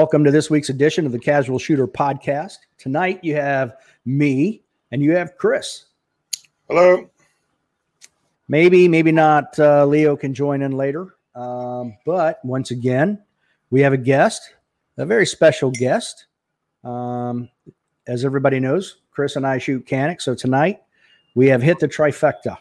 Welcome to this week's edition of the Casual Shooter Podcast. Tonight you have me and you have Chris. Hello. Maybe, maybe not. Uh, Leo can join in later. Um, but once again, we have a guest, a very special guest. Um, as everybody knows, Chris and I shoot Canik. So tonight we have hit the trifecta.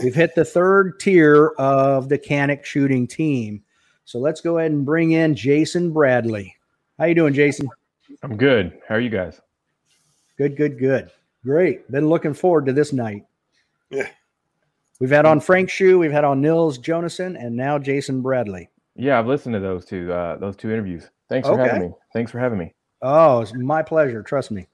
We've hit the third tier of the Canik shooting team. So let's go ahead and bring in Jason Bradley. How you doing, Jason? I'm good. How are you guys? Good, good, good. Great. Been looking forward to this night. Yeah. We've had on Frank Shu, we've had on Nils Jonasson, and now Jason Bradley. Yeah, I've listened to those two uh, those two interviews. Thanks for Okay. having me. Thanks for having me. Oh, it's my pleasure. Trust me.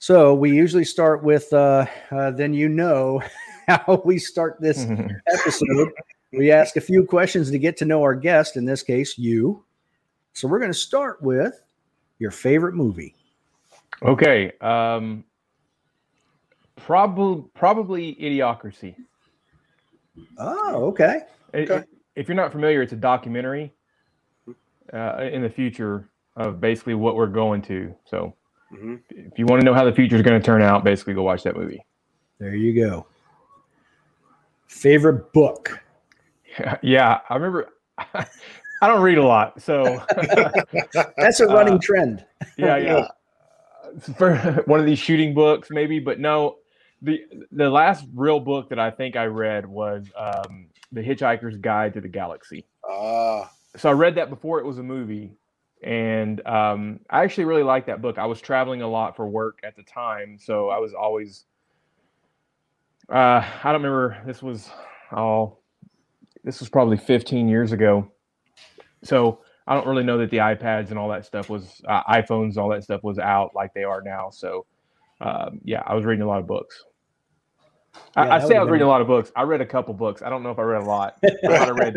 So we usually start with uh, uh, then you know how we start this episode. We ask a few questions to get to know our guest, in this case, you. So we're going to start with your favorite movie. okay. Um, probably probably Idiocracy. Oh, okay. It- Okay. if you're not familiar, it's a documentary uh, in the future of basically what we're going to. So Mhm. if you want to know how the future is going to turn out, basically go watch that movie. There you go. Favorite book. yeah, I remember. I don't read a lot, so That's a running Uh, trend. yeah, yeah. For one of these shooting books, maybe, but no. The the last real book that I think I read was um, The Hitchhiker's Guide to the Galaxy. Ah, So I read that before it was a movie, and um, I actually really liked that book. I was traveling a lot for work at the time, so I was always. Uh, I don't remember. This was oh, this was probably 15 years ago. So I don't really know that the iPads and all that stuff was uh, iPhones, all that stuff was out like they are now. So um, yeah, I was reading a lot of books. Yeah, I, I say I was reading a lot of books. I read a couple books. I don't know if I read a lot. I might have read.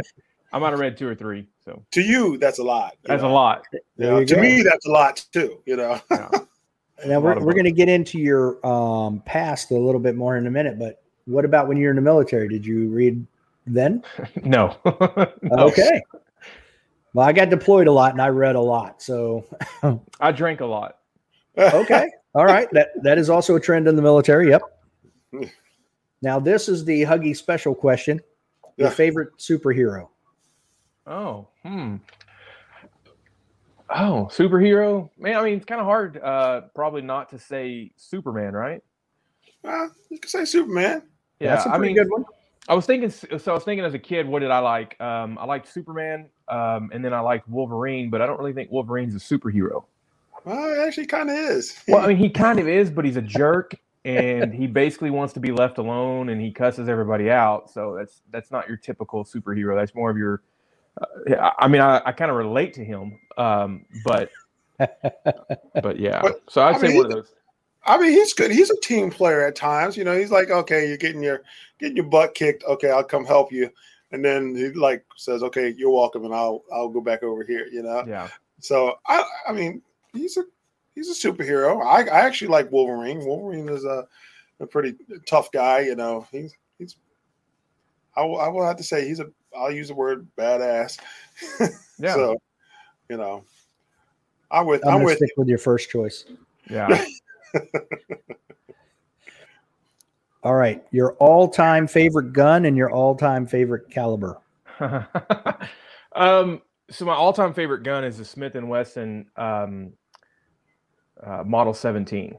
I might have read two or three. So to you, that's a lot. you that's a lot. You There know, you to go. me, that's a lot too. You know. Yeah. Now we're, we're going to get into your um, past a little bit more in a minute, but what about when you're in the military? Did you read then? no. No. Okay. Well, I got deployed a lot and I read a lot. So, I drank a lot. okay. All right. That that is also a trend in the military. Yep. Now, this is the Huggy special question. Your Yeah. favorite superhero? Oh, hmm. Oh, superhero? Man, I mean, it's kind of hard uh probably not to say Superman, right? Well, you can say Superman. Yeah, That's a I pretty mean, good one. I was thinking so I was thinking as a kid, what did I like? Um I liked Superman, um and then I liked Wolverine, but I don't really think Wolverine's a superhero. Well, it actually kind of is. Well, I mean, he kind of is, but he's a jerk and he basically wants to be left alone and he cusses everybody out. So that's that's not your typical superhero. That's more of your uh, I- I mean, I, I kind of relate to him, um, but but yeah. But, so I'd I say mean, one of those. I mean, he's good. He's a team player at times. You know, he's like, okay, you're getting your getting your butt kicked. Okay, I'll come help you. And then he like says, okay, you're welcome, and I'll I'll go back over here. You know. Yeah, So I I mean, he's a he's a superhero. I, I actually like Wolverine. Wolverine is a a pretty tough guy. You know, he's he's. I will, I will have to say he's a. I'll use the word badass. yeah, So, you know, I'm with. I'm I'm, with. stick with your first choice. yeah. All right. Your all time favorite gun and your all time favorite caliber. um, so my all-time favorite gun is the Smith and Wesson um, uh, Model 17.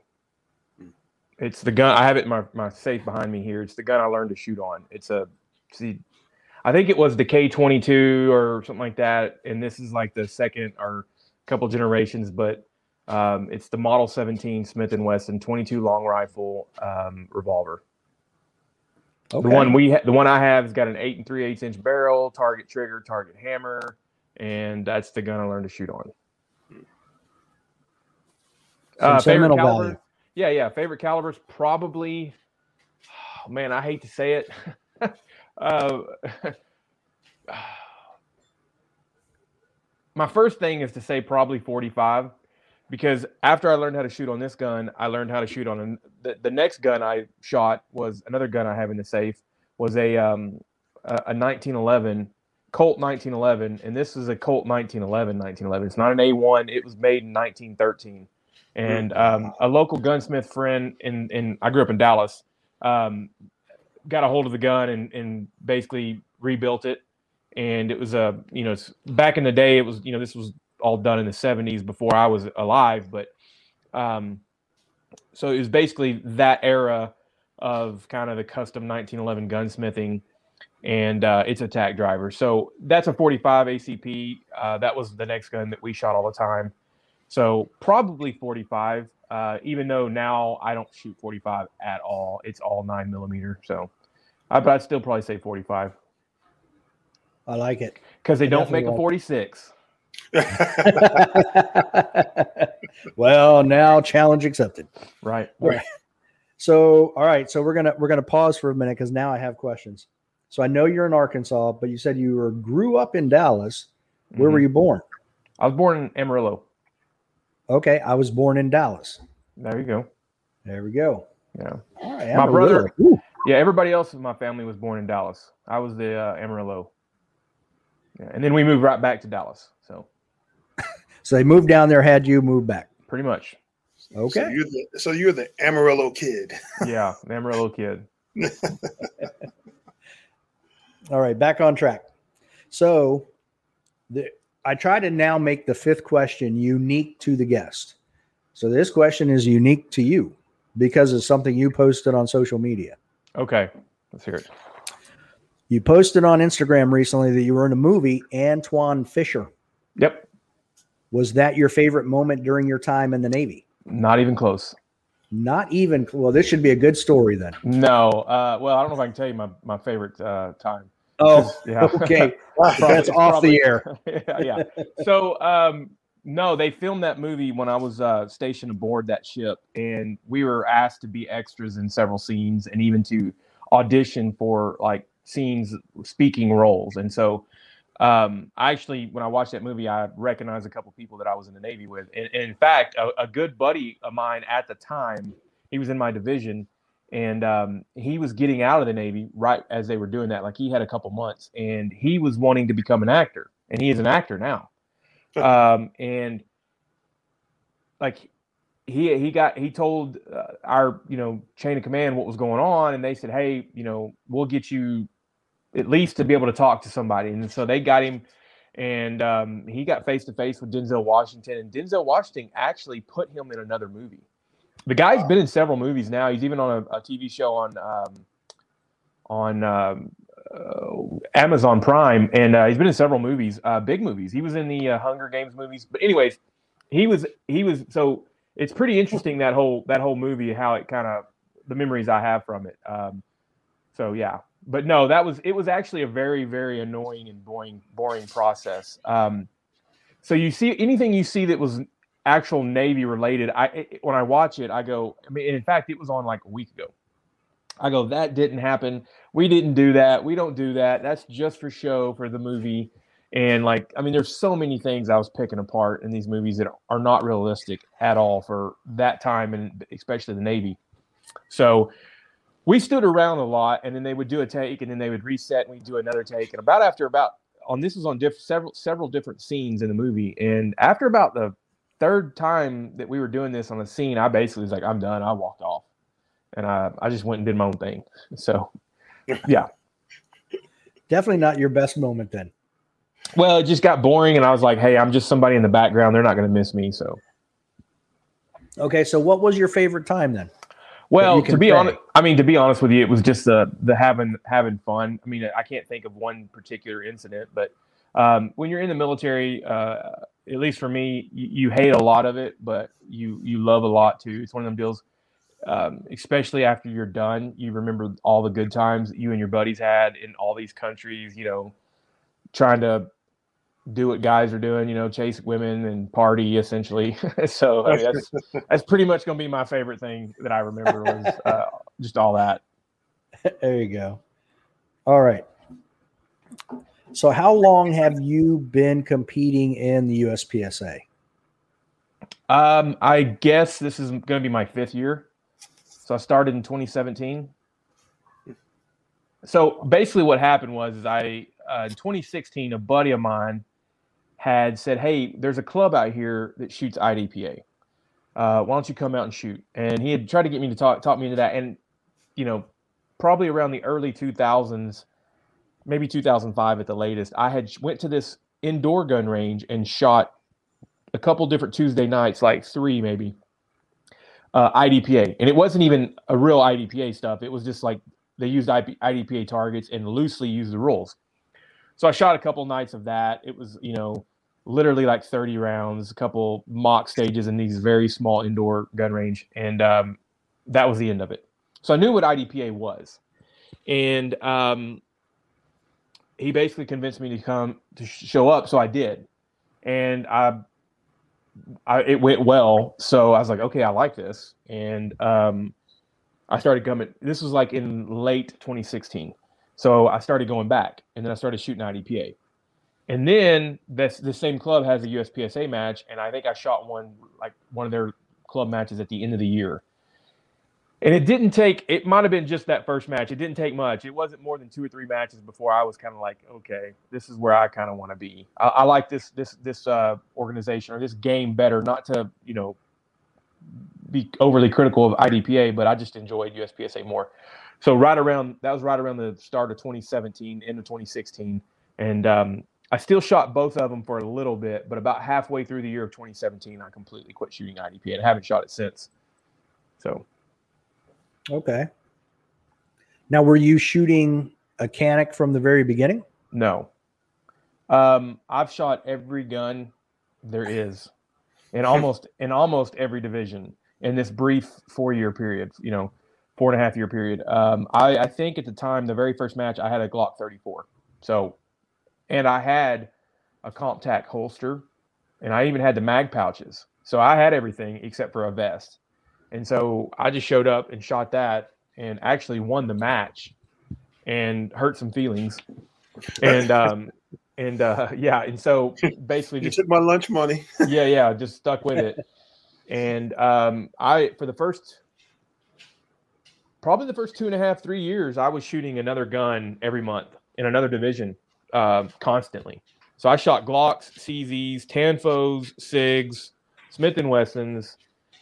It's the gun I have it in my, my safe behind me here. It's the gun I learned to shoot on. It's a see, I think it was the K22 or something like that, and this is like the second or couple generations, but um, it's the Model 17 Smith and Wesson 22 long rifle um, revolver. Okay. The one we ha- the one I have has got an eight and three eighths inch barrel, target trigger, target hammer, and that's the gun I learned to shoot on. Some sentimental value. Yeah, yeah. Favorite calibers probably. Oh, man, I hate to say it. uh, my first thing is to say probably 45 because after I learned how to shoot on this gun, I learned how to shoot on an, the, the next gun I shot was another gun I have in the safe was a um, a, a 1911 Colt 1911, and this is a Colt 1911 1911. It's not an A1. It was made in 1913, and um, a local gunsmith friend in in I grew up in Dallas. Um, got a hold of the gun and, and basically rebuilt it. And it was a you know back in the day it was you know this was all done in the 70s before I was alive, but um, so it was basically that era of kind of the custom 1911 gunsmithing and uh, it's a tack driver. So that's a 45 ACP. Uh, that was the next gun that we shot all the time. So probably 45, uh, even though now I don't shoot 45 at all. It's all nine millimeter. So I, but I'd still probably say 45 I like it. because they I don't make a like- 46. well, now challenge accepted. Right. So, all right, so we're gonna we're gonna pause for a minute because now I have questions. So I know you're in Arkansas, but you said you were grew up in Dallas. Where were Mhm. you born? I was born in Amarillo. Okay, I was born in Dallas. There you go. There we go. Yeah. All right, My brother- Ooh, Yeah. Everybody else in my family was born in Dallas. I was the uh, Amarillo. Yeah. And then we moved right back to Dallas. So So they moved down there, had you move back. pretty much. So Okay. you're the so you're the Amarillo kid. Yeah. The Amarillo kid. All right, back on track. So the, I try to now make the fifth question unique to the guest. So this question is unique to you because it's something you posted on social media. Okay. Let's hear it. You posted on Instagram recently that you were in a movie, Antwone Fisher. Yep. Was that your favorite moment during your time in the Navy? Not even close. Not even. Well, this should be a good story then. No. Uh, well, I don't know if I can tell you my, my favorite uh, time. Oh, Yeah. okay. Probably- That's off probably- the air. yeah, yeah. So, um, no, they filmed that movie when I was uh, stationed aboard that ship, and we were asked to be extras in several scenes, and even to audition for like scenes, speaking roles. And so, um, I actually, when I watched that movie, I recognized a couple people that I was in the Navy with, and, and in fact, a, a good buddy of mine at the time, he was in my division. And um, he was getting out of the Navy right as they were doing that. Like he had a couple months, and he was wanting to become an actor, and he is an actor now um, and like he he got he told uh, our you know chain of command what was going on, and they said, hey, you know, we'll get you at least to be able to talk to somebody, and so they got him. And um, he got face to face with Denzel Washington, and Denzel Washington actually put him in another movie. The guy's been in several movies now. He's even on a, a TV show on um, on um, uh, Amazon Prime, and uh, he's been in several movies, uh, big movies. He was in the uh, Hunger Games movies, but anyways, he was he was so it's pretty interesting that whole that whole movie how it kind of the memories I have from it. Um, so yeah, but no, that was it was actually a very very annoying and boring boring process. Um, so you see anything you see that was actual Navy related, I it- when I watch it, I go. I mean, in fact, it was on like a week ago. I go, that didn't happen. We didn't do that. We don't do that. That's just for show for the movie. And like, I mean, there's so many things I was picking apart in these movies that are not realistic at all for that time, and especially the Navy. So we stood around a lot, and then they would do a take, and then they would reset, and we'd do another take. And about after about on this was on diff- several several different scenes in the movie, and after about the third time that we were doing this on a scene, I basically was like, I'm done. I walked off, and I I just went and did my own thing. So yeah. Definitely not your best moment then. well, it just got boring, and I was like, hey, I'm just somebody in the background. They're not going to miss me. So Okay, so what was your favorite time then? Well, to be honest, I mean, to be honest with you, it was just the the having having fun. I mean, I can't think of one particular incident, but um, when you're in the military, uh, at least for me, you, you hate a lot of it, but you you love a lot too. It's one of them deals. Um, especially after you're done, you remember all the good times that you and your buddies had in all these countries. You know, trying to do what guys are doing. You know, chase women and party essentially. so I mean, that's that's pretty much going to be my favorite thing that I remember was uh, just all that. there you go. All right. So, how long have you been competing in the USPSA? Um, I guess this is going to be my fifth year. So I started in 2017. So basically, what happened was is I uh, in 2016, a buddy of mine had said, "Hey, there's a club out here that shoots IDPA. Uh, why don't you come out and shoot?" And he had tried to get me to talk talk me into that. And you know, probably around the early 2000s, maybe 2005 at the latest, I had went to this indoor gun range and shot a couple different Tuesday nights, like three maybe, uh, IDPA, and it wasn't even a real IDPA stuff. It was just like they used IP, IDPA targets and loosely used the rules. So I shot a couple nights of that. It was you know literally like 30 rounds, a couple mock stages in these very small indoor gun range, and um, that was the end of it. So I knew what IDPA was, and um, he basically convinced me to come to show up. So I did, and I I, it went well. So I was like, okay, I like this. And um, I started coming. This was like in late 2016. So I started going back and then I started shooting IDPA. And then this the same club has a USPSA match. And I think I shot one like one of their club matches at the end of the year. And it didn't take it might have been just that first match. It didn't take much. It wasn't more than two or three matches before i was kind of like okay this is where i kind of want to be. I, I, like this this this uh, organization or this game better not to you know be overly critical of idpa but i just enjoyed uspsa more. So right around that was right around the start of 2017 end of 2016 and um, i still shot both of them for a little bit but about halfway through the year of 2017 i completely quit shooting IDP and I haven't shot it since so Okay. Now, were you shooting a Canik from the very beginning? No. Um, I've shot every gun there is, in almost in almost every division in this brief four year period. You know, four and a half year period. Um, I, I think at the time, the very first match, I had a Glock 34. So, and I had a CompTac holster, and I even had the mag pouches. So I had everything except for a vest. And so I just showed up and shot that and actually won the match and hurt some feelings. And um and uh yeah, and so basically you just took my lunch money. yeah, yeah, just stuck with it. And um I for the first probably the first two and a half, three years, I was shooting another gun every month in another division uh, constantly. So I shot Glocks, CZs, Tanfos, SIGs, Smith and Wessons,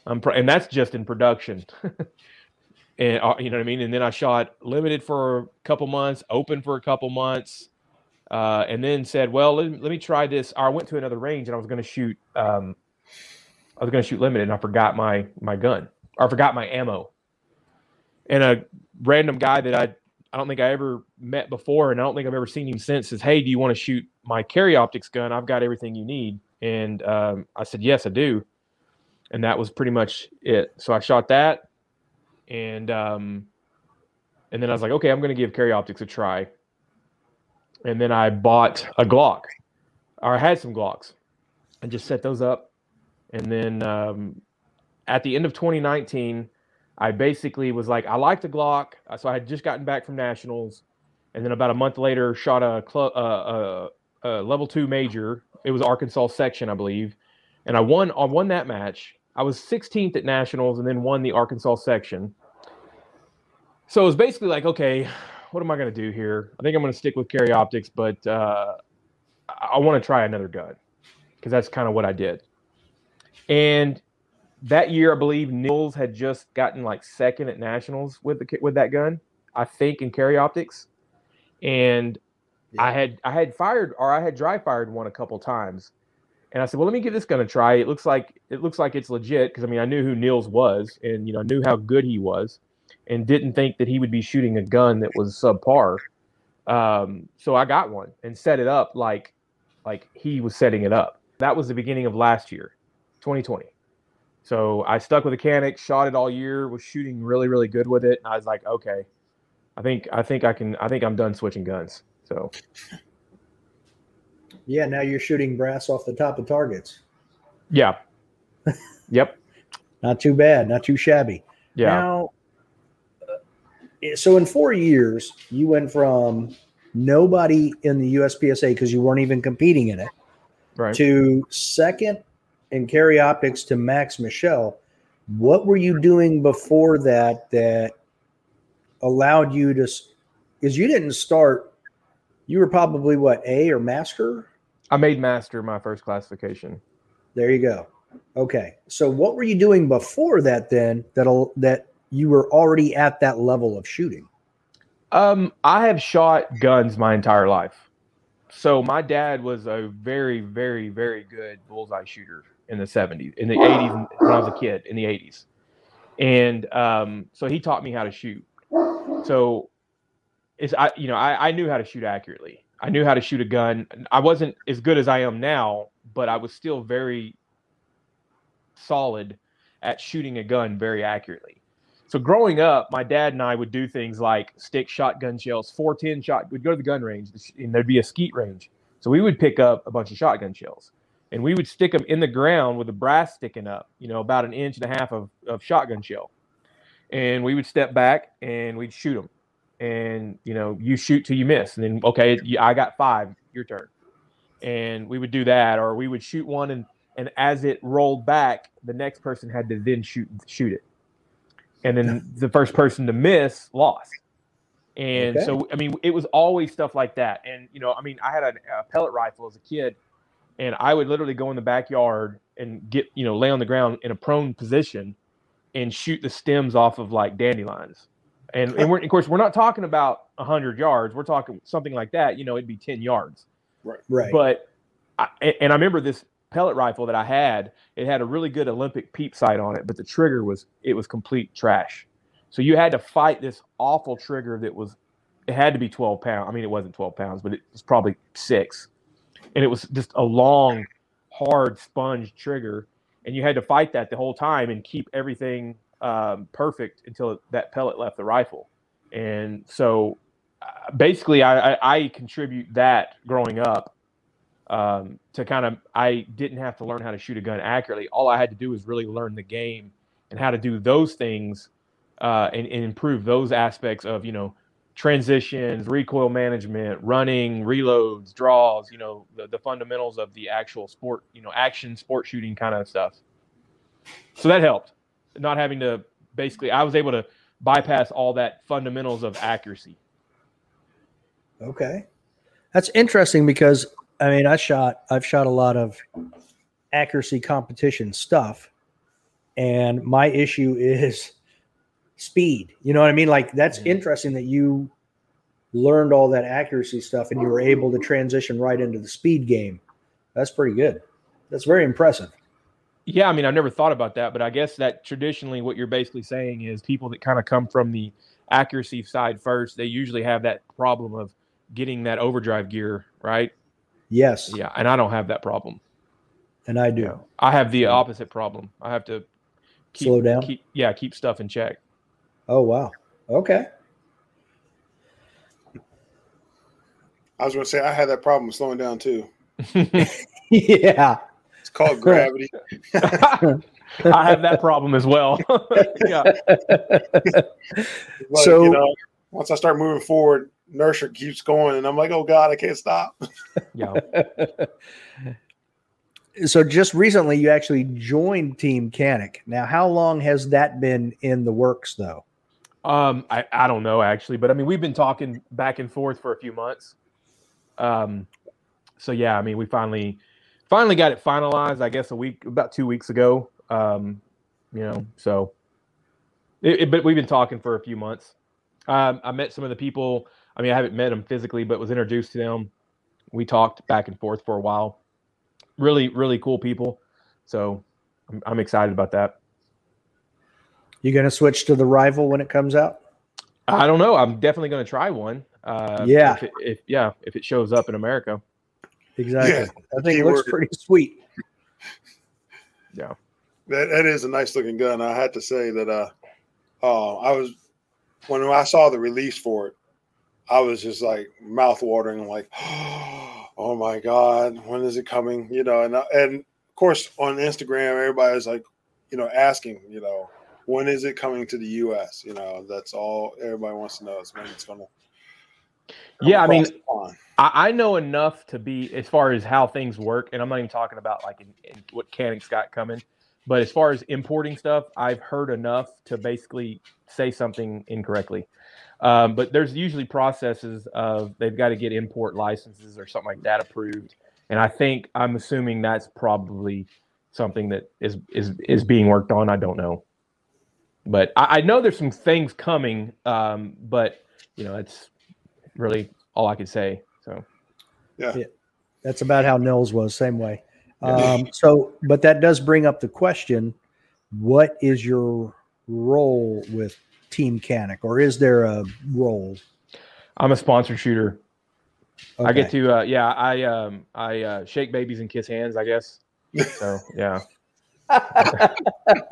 I'm and that's just in production. and uh, you know what I mean. And then I shot limited for a couple months, open for a couple months, uh, and then said, "Well, let, let, me try this." I went to another range and I was going to shoot. Um, I was going to shoot limited, and I forgot my my gun, or I forgot my ammo. And a random guy that I I don't think I ever met before, and I don't think I've ever seen him since. Says, "Hey, do you want to shoot my carry optics gun? I've got everything you need." And um, I said, "Yes, I do." and that was pretty much it. So I shot that, and um, and then I was like, okay, I'm going to give Carry Optics a try. And then I bought a Glock, or I had some Glocks, and just set those up. And then um, at the end of 2019, I basically was like, I like the Glock, so I had just gotten back from nationals, and then about a month later, shot a, cl- uh, a, a level two major. It was Arkansas section, I believe, and I won. I won that match I was 16th at nationals and then won the Arkansas section. So it was basically like, okay, what am I going to do here? I think I'm going to stick with carry optics, but uh, I want to try another gun because that's kind of what I did. And that year, I believe Nils had just gotten like second at nationals with the with that gun. I think in carry optics, and yeah. I had I had fired or I had dry fired one a couple times, and I said, well, let me give this gun a try. It looks like it looks like it's legit because I mean I knew who Nils was and you know knew how good he was, and didn't think that he would be shooting a gun that was subpar. Um, so I got one and set it up like like he was setting it up. That was the beginning of last year, 2020. So I stuck with the Canik, shot it all year, was shooting really really good with it. And I was like, okay, I think I think I can I think I'm done switching guns. So yeah, now you're shooting brass off the top of targets. Yeah. yep. Not too bad. Not too shabby. Yeah. Now, uh, so in four years, you went from nobody in the USPSA because you weren't even competing in it, right. to second in carry optics to Max Michel. What were you doing before that that allowed you to? Because you didn't start you were probably what A or master. I made master my first classification. There you go. Okay, so what were you doing before that then? That'll that you were already at that level of shooting. Um, I have shot guns my entire life. So my dad was a very, very, very good bullseye shooter in the 70s, in the 80s when I was a kid, in the 80s. And um, so he taught me how to shoot. So it's I you know, I, I knew how to shoot accurately. I knew how to shoot a gun. I wasn't as good as I am now, but I was still very solid at shooting a gun very accurately. So growing up, my dad and I would do things like stick shotgun shells, 410 shot. We'd go to the gun range and there'd be a skeet range. So we would pick up a bunch of shotgun shells and we would stick them in the ground with the brass sticking up, you know, about an inch and a half of, of shotgun shell. And we would step back and we'd shoot them. And, you know, you shoot till you miss. And then, okay, I got five, your turn. And we would do that. Or we would shoot one and, and as it rolled back, the next person had to then shoot, shoot it. And then the first person to miss lost. And okay. so, I mean, it was always stuff like that. And, you know, I mean, I had a, a pellet rifle as a kid and I would literally go in the backyard and get you know lay on the ground in a prone position and shoot the stems off of like dandelions. And, and we're, of course we're not talking about hundred yards. We're talking something like that. You know, it'd be ten yards. Right. Right. But I, and I remember this pellet rifle that I had. It had a really good Olympic peep sight on it, but the trigger was it was complete trash. So you had to fight this awful trigger that was it had to be 12 pounds. I mean, it wasn't 12 pounds, but it was probably six and it was just a long, hard sponge trigger, and you had to fight that the whole time and keep everything um, perfect until that pellet left the rifle. And so, uh, basically, I, I, I, contribute that growing up um, to kind of I didn't have to learn how to shoot a gun accurately. All I had to do was really learn the game and how to do those things uh, and, and improve those aspects of you know transitions, recoil management, running, reloads, draws, you know, the, the fundamentals of the actual sport, you know, action sport shooting kind of stuff. So that helped. Not having to basically I was able to bypass all that fundamentals of accuracy. Okay. That's interesting because I mean I shot I've shot a lot of accuracy competition stuff and my issue is speed. You know what I mean? Like that's interesting that you learned all that accuracy stuff and you were able to transition right into the speed game. That's pretty good. That's very impressive. Yeah, I mean, I've never thought about that, but I guess that traditionally what you're basically saying is people that kind of come from the accuracy side first, they usually have that problem of getting that overdrive gear, right? Yes. Yeah, and I don't have that problem. And I do. I have the opposite problem. I have to keep, slow down. Keep, yeah, keep stuff in check. Oh wow. Okay. I was going to say I had that problem slowing down too. yeah. It's called gravity. I have that problem as well. yeah. Like, so you know, once I start moving forward, inertia keeps going, and I'm like, oh god, I can't stop. yeah. So just recently, you actually joined Team Canik. Now, how long has that been in the works, though? Um, I, I don't know actually, but I mean, we've been talking back and forth for a few months. Um, so yeah, I mean, we finally finally got it finalized. I guess a week, about two weeks ago. Um, you know, so it, it, but we've been talking for a few months. Um, I met some of the people. I mean, I haven't met them physically, but was introduced to them. We talked back and forth for a while. Really, really cool people. So I'm, I'm excited about that. You going to switch to the rival when it comes out? I don't know. I'm definitely going to try one. Uh, yeah. If, it, if, yeah, if it shows up in America. Exactly. Yeah. I think it looks pretty sweet. Yeah. That that is a nice looking gun. I had to say that. Uh, uh, I was when I saw the release for it, I was just like mouth watering, like, oh my god, when is it coming? You know, and and of course on Instagram, everybody's like, you know, asking, you know, when is it coming to the U.S.? You know, that's all everybody wants to know is when it's going to. Yeah, I mean, I, I, know enough to be as far as how things work, and I'm not even talking about like in, in what Canik's got coming. But as far as importing stuff, I've heard enough to basically say something incorrectly. Um, but there's usually processes of they've got to get import licenses or something like that approved. And I think I'm assuming that's probably something that is is is being worked on. I don't know, but I, I know there's some things coming. Um, but you know, it's really all I could say. So Yeah. Yeah. That's about how Nils was, same way. Um, so, but that does bring up the question: What is your role with Team Canik, or is there a role? I'm a sponsored shooter. I get to uh, yeah, I um I uh, shake babies and kiss hands, I guess. So yeah.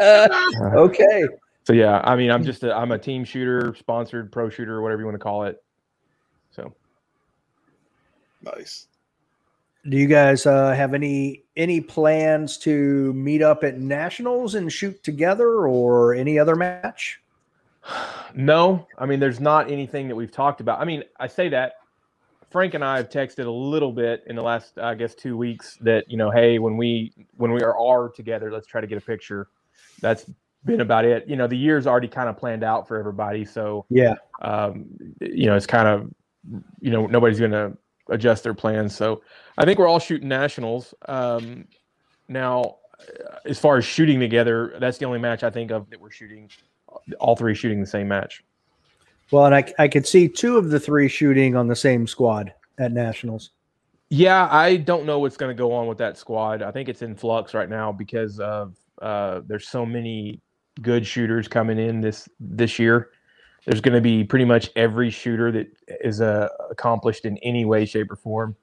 okay. So yeah, I mean I'm just a, I'm a team shooter, sponsored pro shooter, whatever you want to call it. So Nice. Do you guys uh, have any any plans to meet up at nationals and shoot together, or any other match? no, I mean there's not anything that we've talked about. I mean, I say that Frank and I have texted a little bit in the last I guess 2 weeks that, you know, hey, when we when we are, are together, let's try to get a picture. That's been about it. You know, the year's already kind of planned out for everybody, so Yeah. um, you know, it's kind of, you know, nobody's going to adjust their plans. So I think we're all shooting nationals. Um, now, as far as shooting together, that's the only match I think of that we're shooting, all three shooting the same match. Well, and I, I could see two of the three shooting on the same squad at nationals. Yeah, I don't know what's going to go on with that squad. I think it's in flux right now because of uh, there's so many good shooters coming in this this year. There's going to be pretty much every shooter that is uh, accomplished in any way, shape, or form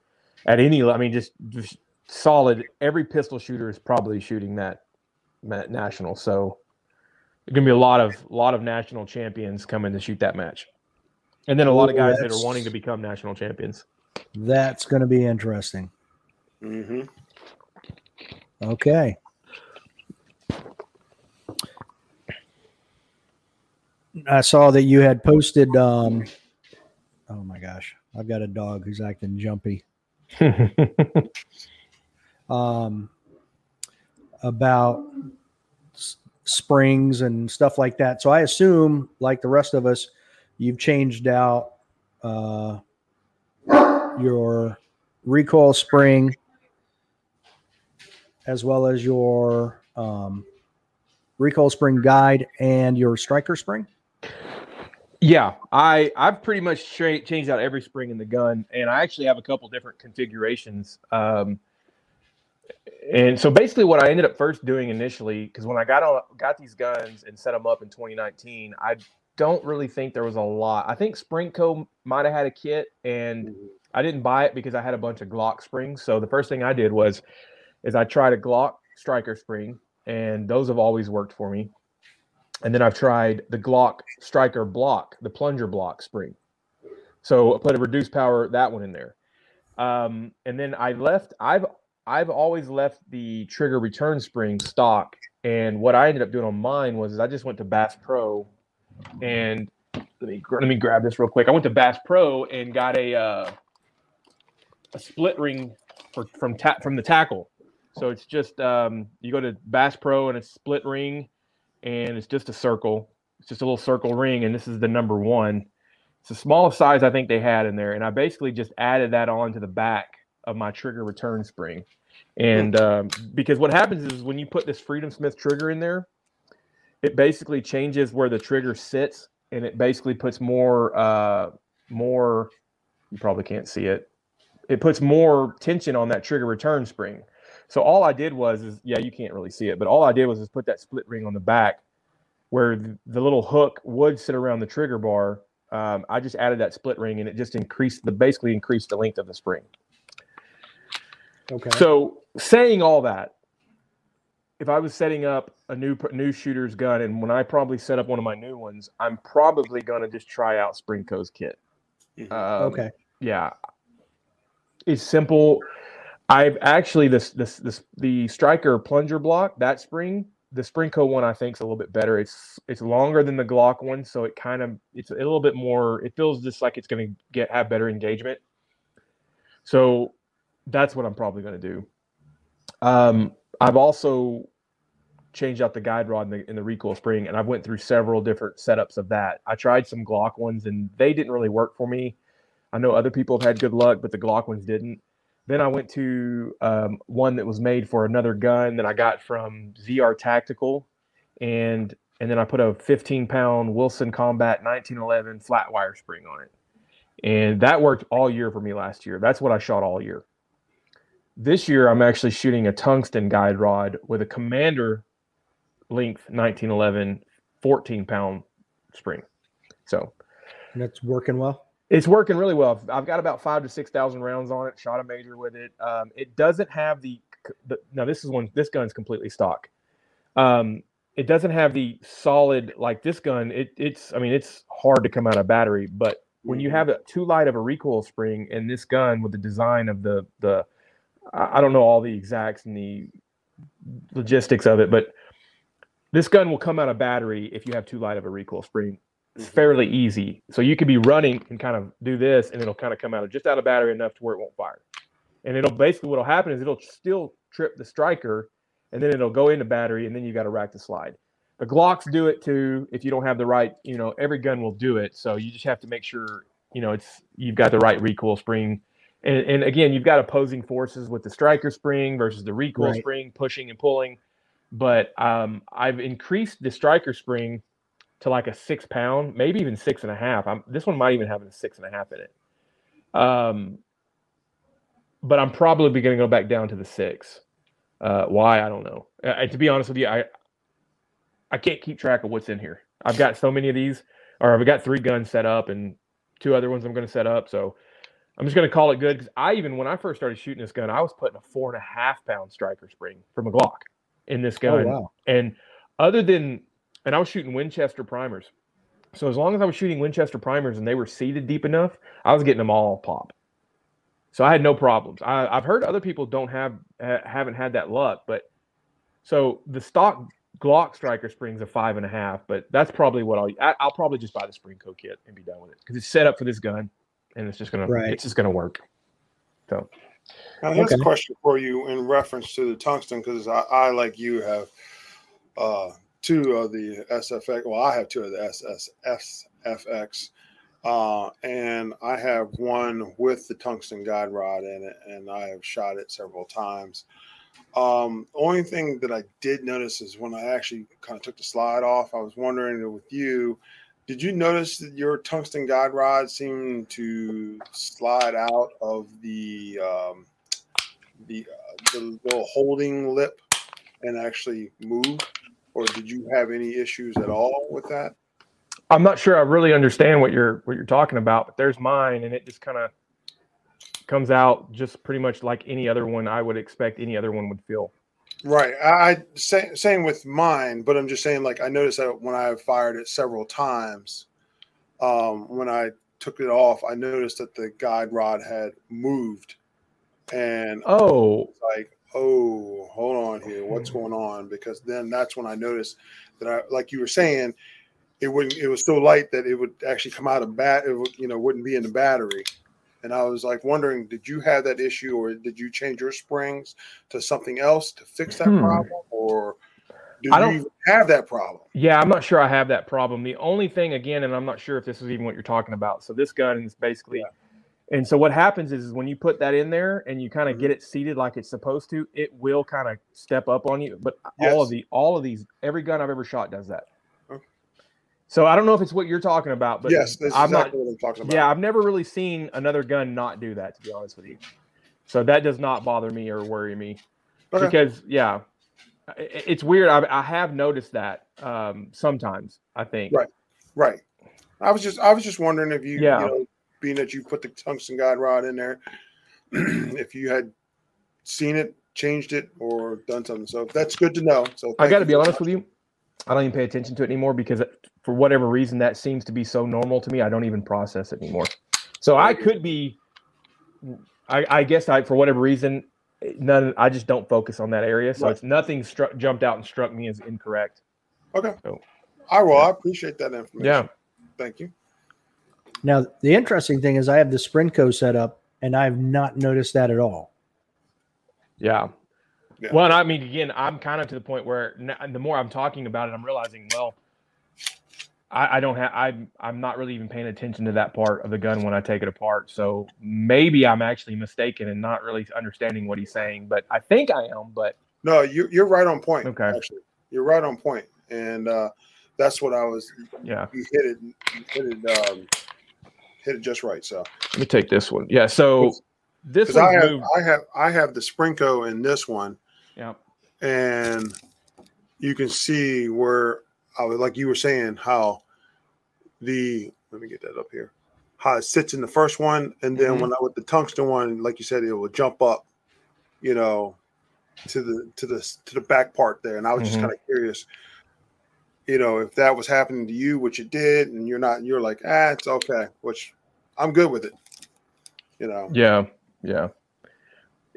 at any. I mean, just, just solid. Every pistol shooter is probably shooting that, that national. So there's going to be a lot of lot of national champions coming to shoot that match, and then a lot of Ooh, guys that are wanting to become national champions. That's going to be interesting. Mm-hmm. Okay. I saw that you had posted. Um, oh my gosh, I've got a dog who's acting jumpy. Um, about s- springs and stuff like that. So I assume, like the rest of us, you've changed out uh, your recoil spring as well as your um, recoil spring guide and your striker spring. Yeah, I I've pretty much tra- changed out every spring in the gun, and I actually have a couple different configurations. Um, and so basically, what I ended up first doing initially, because when I got on got these guns and set them up in 2019, I don't really think there was a lot. I think Springco might have had a kit, and I didn't buy it because I had a bunch of Glock springs. So the first thing I did was, is I tried a Glock striker spring, and those have always worked for me. And then I've tried the Glock striker block, the plunger block spring. So I put a reduced power that one in there. Um, and then I left. I've I've always left the trigger return spring stock. And what I ended up doing on mine was I just went to Bass Pro, and let me let me grab this real quick. I went to Bass Pro and got a uh, a split ring for from ta- from the tackle. So it's just um, you go to Bass Pro and it's split ring, and it's just a circle. It's just a little circle ring, and this is the number one. It's the smallest size I think they had in there, and I basically just added that on to the back of my trigger return spring. And um, because what happens is when you put this Freedom Smith trigger in there, it basically changes where the trigger sits, and it basically puts more uh, more. You probably can't see it. It puts more tension on that trigger return spring. So all I did was is yeah, you can't really see it, but all I did was just put that split ring on the back where the, the little hook would sit around the trigger bar. Um, I just added that split ring and it just increased the basically increased the length of the spring. Okay. So saying all that, if I was setting up a new new shooter's gun, and when I probably set up one of my new ones, I'm probably gonna just try out Springco's kit. Mhm. Um, okay. yeah it's simple i've actually this this this the striker plunger block that spring the springco one i think is a little bit better it's it's longer than the glock one so it kind of it's a little bit more it feels just like it's going to get have better engagement so that's what i'm probably going to do um i've also changed out the guide rod in the, in the recoil spring, and I've went through several different setups of that. I tried some Glock ones, and they didn't really work for me. I know other people have had good luck, but the Glock ones didn't. Then I went to um, one that was made for another gun that I got from ZR Tactical, and and then I put a 15 pound Wilson Combat 1911 flat wire spring on it, and that worked all year for me last year. That's what I shot all year. This year, I'm actually shooting a tungsten guide rod with a Commander length 1911 14 pound spring. So And it's working well. It's working really well. I've got about five to six thousand rounds on it. Shot a major with it. Um, it doesn't have the, the now. This is one. This gun's completely stock. Um, it doesn't have the solid like this gun. It, it's. I mean, it's hard to come out of battery. But when you have a too light of a recoil spring in this gun with the design of the the, I I don't know all the exacts and the logistics of it, but this gun will come out of battery if you have too light of a recoil spring Mhm. fairly easy. So you could be running and kind of do this, and it'll kind of come out of just out of battery enough to where it won't fire. And it'll basically what'll happen is it'll still trip the striker, and then it'll go into battery, and then you got to rack the slide. The Glocks do it too. If you don't have the right, you know, every gun will do it. So you just have to make sure, you know, it's you've got the right recoil spring. And, and again, you've got opposing forces with the striker spring versus the recoil Right. spring, pushing and pulling. But um, I've increased the striker spring to like a six pound, maybe even six and a half. I'm, this one might even have a six and a half in it. Um, but I'm probably going to go back down to the six. Uh, why I don't know. Uh, to be honest with you, I I can't keep track of what's in here. I've got so many of these, or I've got three guns set up and two other ones I'm going to set up. So I'm just going to call it good because I even when I first started shooting this gun, I was putting a four and a half pound striker spring from a Glock in this Oh gun. wow. And other than, and I was shooting Winchester primers. So as long as I was shooting Winchester primers and they were seated deep enough, I was getting them all pop. So I had no problems. I, I've heard other people don't have ha, haven't had that luck, but so the stock Glock striker springs a five and a half, but that's probably what I'll I, I'll probably just buy the Springco kit and be done with it because it's set up for this gun and it's just gonna Right. it's just gonna work. So Now, here's Okay. a question for you in reference to the tungsten, because I, I, like you, have uh, two of the SFX. Well, I have two of the SS, SFX, uh, and I have one with the tungsten guide rod in it, and I have shot it several times. Um, only thing that I did notice is when I actually kind of took the slide off, I was wondering with you, did you notice that your tungsten guide rod seemed to slide out of the um, the uh, the little holding lip and actually move, or did you have any issues at all with that? I'm not sure I really understand what you're what you're talking about, but there's mine, and it just kind of comes out just pretty much like any other one I would expect any other one would feel. Right. I, say, same with mine, but I'm just saying like I noticed that when I fired it several times, um, when I took it off, I noticed that the guide rod had moved, and Oh, like, oh, hold on here, what's going on? Because then that's when I noticed that I, like you were saying, it wouldn't. It was so light that it would actually come out of bat. It would, you know, wouldn't be in the battery. And I was like wondering, did you have that issue, or did you change your springs to something else to fix that Hmm. problem, or do I you don't- even have that problem? yeah, I'm not sure I have that problem. The only thing, again, and I'm not sure if this is even what you're talking about. So this gun is basically, and so what happens is, is when you put that in there and you kind of get it seated like it's supposed to, it will kind of step up on you. But all of the, all of these, every gun I've ever shot does that. Okay. So I don't know if it's what you're talking about, but yes, I'm not exactly what I'm talking about. Yeah, I've never really seen another gun not do that, to be honest with you. So that does not bother me or worry me Okay. because, yeah, it's weird. I, I have noticed that um, sometimes. I think. Right. Right. I was just I was just wondering if you, Yeah. you know, being that you put the tungsten guide rod in there, if you had seen it, changed it, or done something. So that's good to know. So I got to be honest with you. I don't even pay attention to it anymore because, uh, for whatever reason, that seems to be so normal to me. I don't even process it anymore. So I could be. I, I guess I, for whatever reason, none. I just don't focus on that area. So Right. it's nothing struck jumped out and struck me as incorrect. Okay. So- I will. I appreciate that information. Yeah. Thank you. Now the interesting thing is I have the Springco set up and I have not noticed that at all. Yeah. Yeah. Well, and I mean, again, I'm kind of to the point where n- the more I'm talking about it, I'm realizing, well, I, I don't have, I'm, I'm not really even paying attention to that part of the gun when I take it apart. So maybe I'm actually mistaken and not really understanding what he's saying, but I think I am. But No, you, you're right on point. Okay. Actually, you're right on point, and uh, that's what I was. yeah, You hit it, You hit it, um, hit it just right. So let me take this one. Yeah. So this because I have, moved. I have, I have the Springco in this one, Yeah. and you can see where I was like you were saying how the let me get that up here how it sits in the first one and then Mhm. when I with the tungsten one like you said it will jump up you know to the to the to the back part there and I was just Mhm. kind of curious you know if that was happening to you which it did and you're not you're like ah it's okay which I'm good with it you know Yeah. Yeah.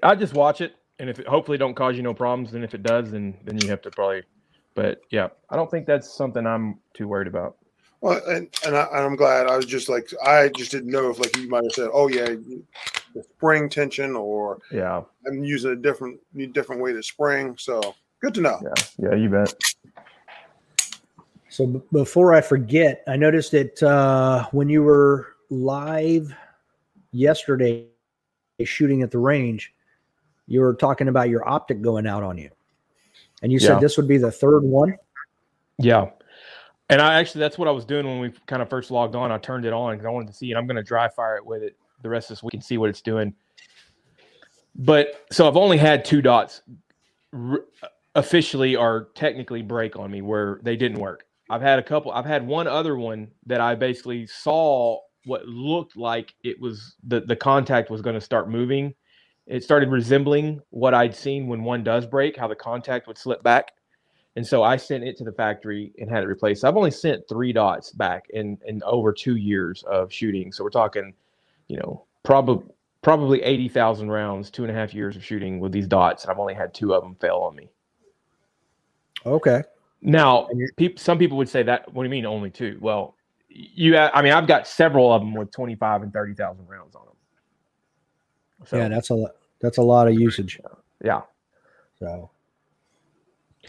I just watch it. And if it hopefully don't cause you no problems, and if it does, then then you have to probably. But yeah, I don't think that's something I'm too worried about. Well, and and, I, and I'm glad. I was just like, I just didn't know if like you might have said, oh yeah, the spring tension, or Yeah, I'm using a different different way to spring. So good to know. yeah, yeah. You bet. So b- before I forget, I noticed that uh, when you were live yesterday shooting at the range, you were talking about your optic going out on you. And you Yeah. said this would be the third one. Yeah. And I actually, that's what I was doing when we kind of first logged on. I turned it on because I wanted to see it. I'm going to dry fire it with it the rest of this week and see what it's doing. But so I've only had two dots r- officially or technically break on me where they didn't work. I've had a couple, I've had one other one that I basically saw what looked like it was the, the contact was going to start moving. It started resembling what I'd seen when one does break, how the contact would slip back. And so I sent it to the factory and had it replaced. I've only sent three dots back in in over two years of shooting. So we're talking, you know, probably probably eighty thousand rounds, two and a half years of shooting with these dots, and I've only had two of them fail on me. Okay. Now, And some people would say that. What do you mean only two? Well, you. I mean, I've got several of them with twenty five and thirty thousand rounds on them. So yeah, that's a lot. That's a lot of usage. yeah. So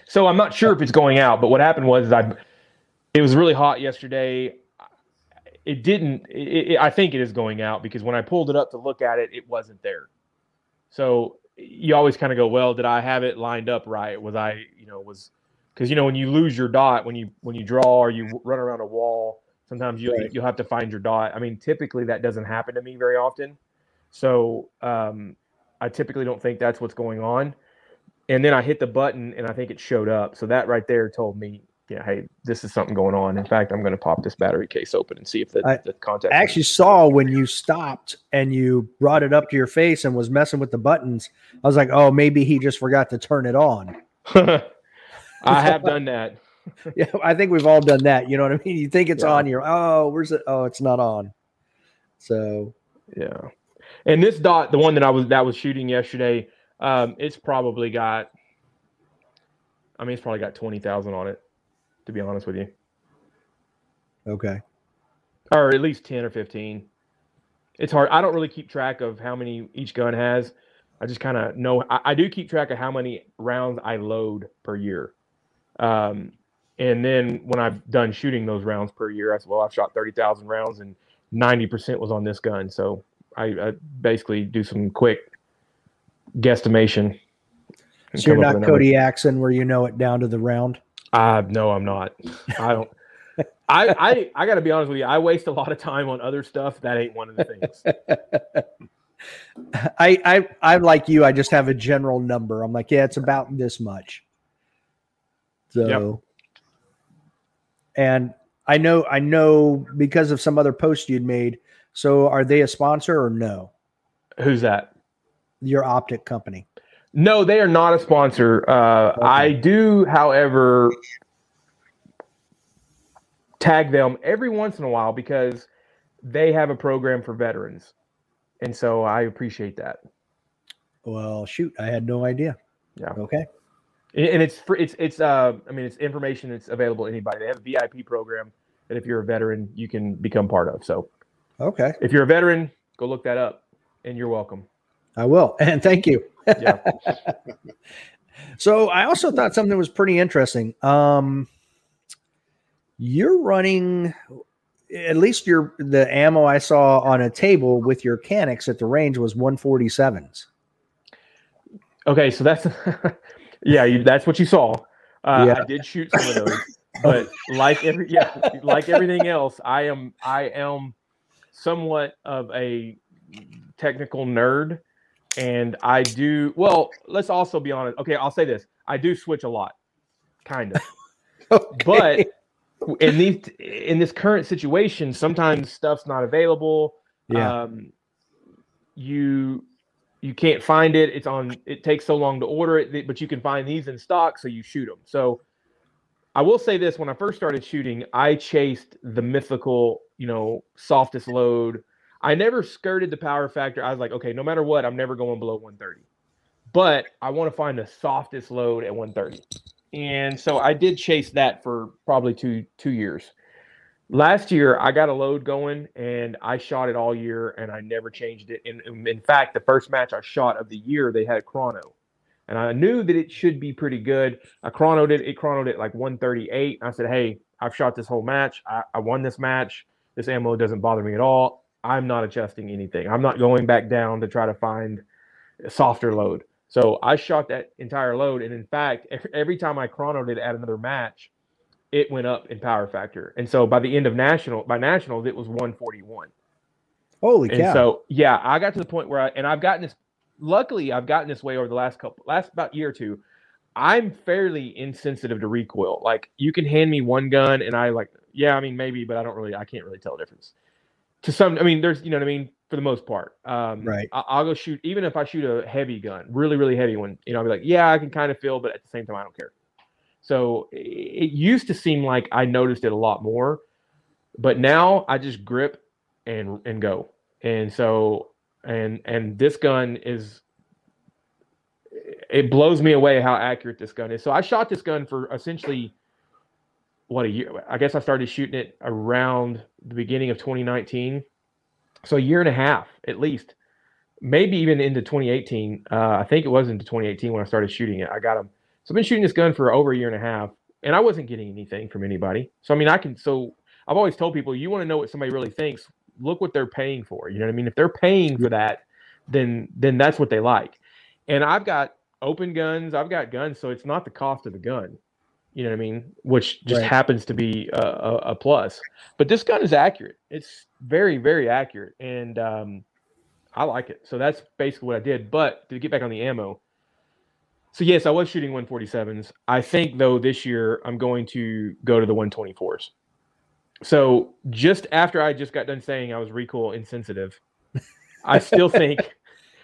So I'm not sure if it's going out, but what happened was I, it was really hot yesterday. It didn't. It, it, I think it is going out because when I pulled it up to look at it, it wasn't there. So you always kind of go, well, did I have it lined up right? Was I, you know, was because you know when you lose your dot when you when you draw or you run around a wall, sometimes you Right. you'll have to find your dot. I mean, typically that doesn't happen to me very often. So um, I typically don't think that's what's going on and then I hit the button and I think it showed up. So that right there told me, yeah, hey, this is something going on. In fact, I'm going to pop this battery case open and see if the, I- the contact. I actually saw when you stopped and you brought it up to your face and was messing with the buttons. I was like, oh, maybe he just forgot to turn it on. I have done that. Yeah, I think we've all done that. You know what I mean? You think it's Yeah. on, you're oh, where's it? Oh, it's not on. So Yeah, and this dot, the one that I was that was shooting yesterday, um, it's probably got. I mean, it's probably got twenty thousand on it, to be honest with you, okay. or at least ten or fifteen. It's hard. I don't really keep track of how many each gun has. I just kind of know. I, I do keep track of how many rounds I load per year. Um, and then when I've done shooting those rounds per year, I said, well, I've shot 30,000 rounds and 90% was on this gun. So I, I basically do some quick guesstimation. So you're not with a number. Cody Axon where you know it down to the round. Uh, no, I'm not. I don't. I, I, I got to be honest with you. I waste a lot of time on other stuff. That ain't one of the things. I, I, I like you. I just have a general number. I'm like, yeah, it's about this much. So, and I know, I know because of some other post you'd made. So, are they a sponsor or no? Who's that? Your optic company. No, they are not a sponsor. Uh, I do, however, tag them every once in a while because they have a program for veterans, and so I appreciate that. Well, shoot, I had no idea. Yeah. Okay. And it's free, it's it's uh I mean it's information that's available to anybody. They have a VIP program that if you're a veteran you can become part of. So Okay. if you're a veteran, go look that up, and you're welcome. I will. And thank you. Yeah. So I also thought something was pretty interesting. Um, you're running at least your the ammo I saw on a table with your Caniks at the range was 147s. Okay, so that's yeah, you, that's what you saw. Uh, Yeah. I did shoot some of those, but like every yeah, like everything else, I am I am somewhat of a technical nerd, and I do well. Let's also be honest. Okay, I'll say this: I do switch a lot, kind of. Okay. But in these in this current situation, sometimes stuff's not available. yeah, Um, you you can't find it. It's on. It takes so long to order it, but you can find these in stock, so you shoot them. So I will say this: when I first started shooting, I chased the mythical, you know, softest load. I never skirted the power factor. I was like, okay, no matter what, I'm never going below 130. But I want to find the softest load at 130. And so I did chase that for probably two two years. Last year, I got a load going and I shot it all year and I never changed it. And, and in fact, the first match I shot of the year, they had a chrono. And I knew that it should be pretty good. I chronoed it, it chronoed it like 138. I said, Hey, I've shot this whole match. I, I won this match. This ammo doesn't bother me at all. I'm not adjusting anything. I'm not going back down to try to find a softer load. So I shot that entire load. And in fact, every, every time I chronoed it at another match, it went up in power factor. And so by the end of national, by nationals, it was 141. holy And cow! so, yeah, I got to the point where I, and I've gotten this, luckily, I've gotten this way over the last couple, last about year or two. I'm fairly insensitive to recoil. Like, you can hand me one gun and I like, yeah, I mean, maybe, but I don't really, I can't really tell the difference. To some, I mean, there's, you know what I mean? For the most part. Um, Right. I, I'll go shoot, even if I shoot a heavy gun, really, really heavy one, you know, I'll be like, yeah, I can kind of feel, but at the same time, I don't care. So it used to seem like I noticed it a lot more, but now I just grip and and go. And so and and this gun is it blows me away how accurate this gun is. So I shot this gun for essentially what a year. I guess I started shooting it around the beginning of 2019. So a year and a half at least. Maybe even into 2018. Uh, I think it was into 2018 when I started shooting it. I got them. So I've been shooting this gun for over a year and a half, and I wasn't getting anything from anybody. So I mean, I can. So I've always told people, you want to know what somebody really thinks. Look what they're paying for. You know what I mean? If they're paying for that, then then that's what they like. And I've got open guns. I've got guns, so it's not the cost of the gun. You know what I mean? Which just Right. happens to be a, a, a plus. But this gun is accurate. It's very very accurate, and um, I like it. So that's basically what I did. But to get back on the ammo, so yes, I was shooting 147s. I think though this year I'm going to go to the 124s. So just after I just got done saying I was recoil insensitive, I still think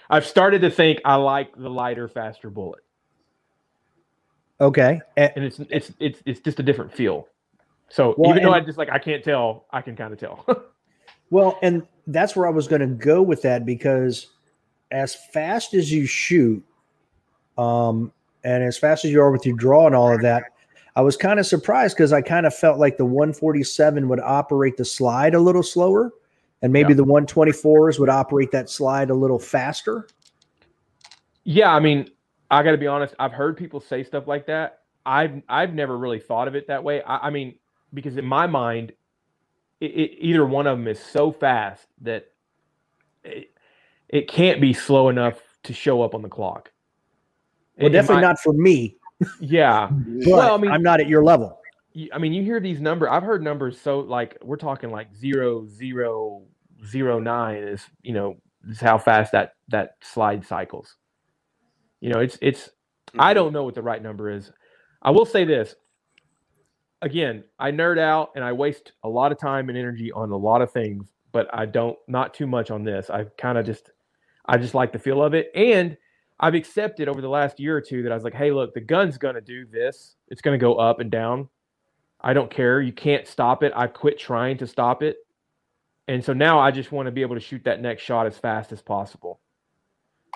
I've started to think I like the lighter, faster bullet, okay, Eh, and it's it's it's it's just a different feel. So Well, even though I just like I can't tell, I can kind of tell. Well, and that's where I was going to go with that because as fast as you shoot, um, and as fast as you are with your draw and all of that, I was kind of surprised because I kind of felt like the 147 would operate the slide a little slower, and maybe Yeah. the 124s would operate that slide a little faster. Yeah, I mean, I got to be honest. I've heard people say stuff like that. I've I've never really thought of it that way. I, I mean, because in my mind, it, it, either one of them is so fast that it, it can't be slow enough to show up on the clock. Well, definitely my- not for me, Yeah, but Well, I mean- I'm not at your level. I mean, you hear these numbers. I've heard numbers so like we're talking like zero zero zero nine is you know is how fast that that slide cycles. You know, it's it's I mm-hmm. don't know what the right number is. I will say this. Again, I nerd out and I waste a lot of time and energy on a lot of things, but I don't not too much on this. I kind of just I just like the feel of it and I've accepted over the last year or two that I was like, "Hey, look, the gun's going to do this. It's going to go up and down. I don't care. You can't stop it. I quit trying to stop it." And so now I just want to be able to shoot that next shot as fast as possible.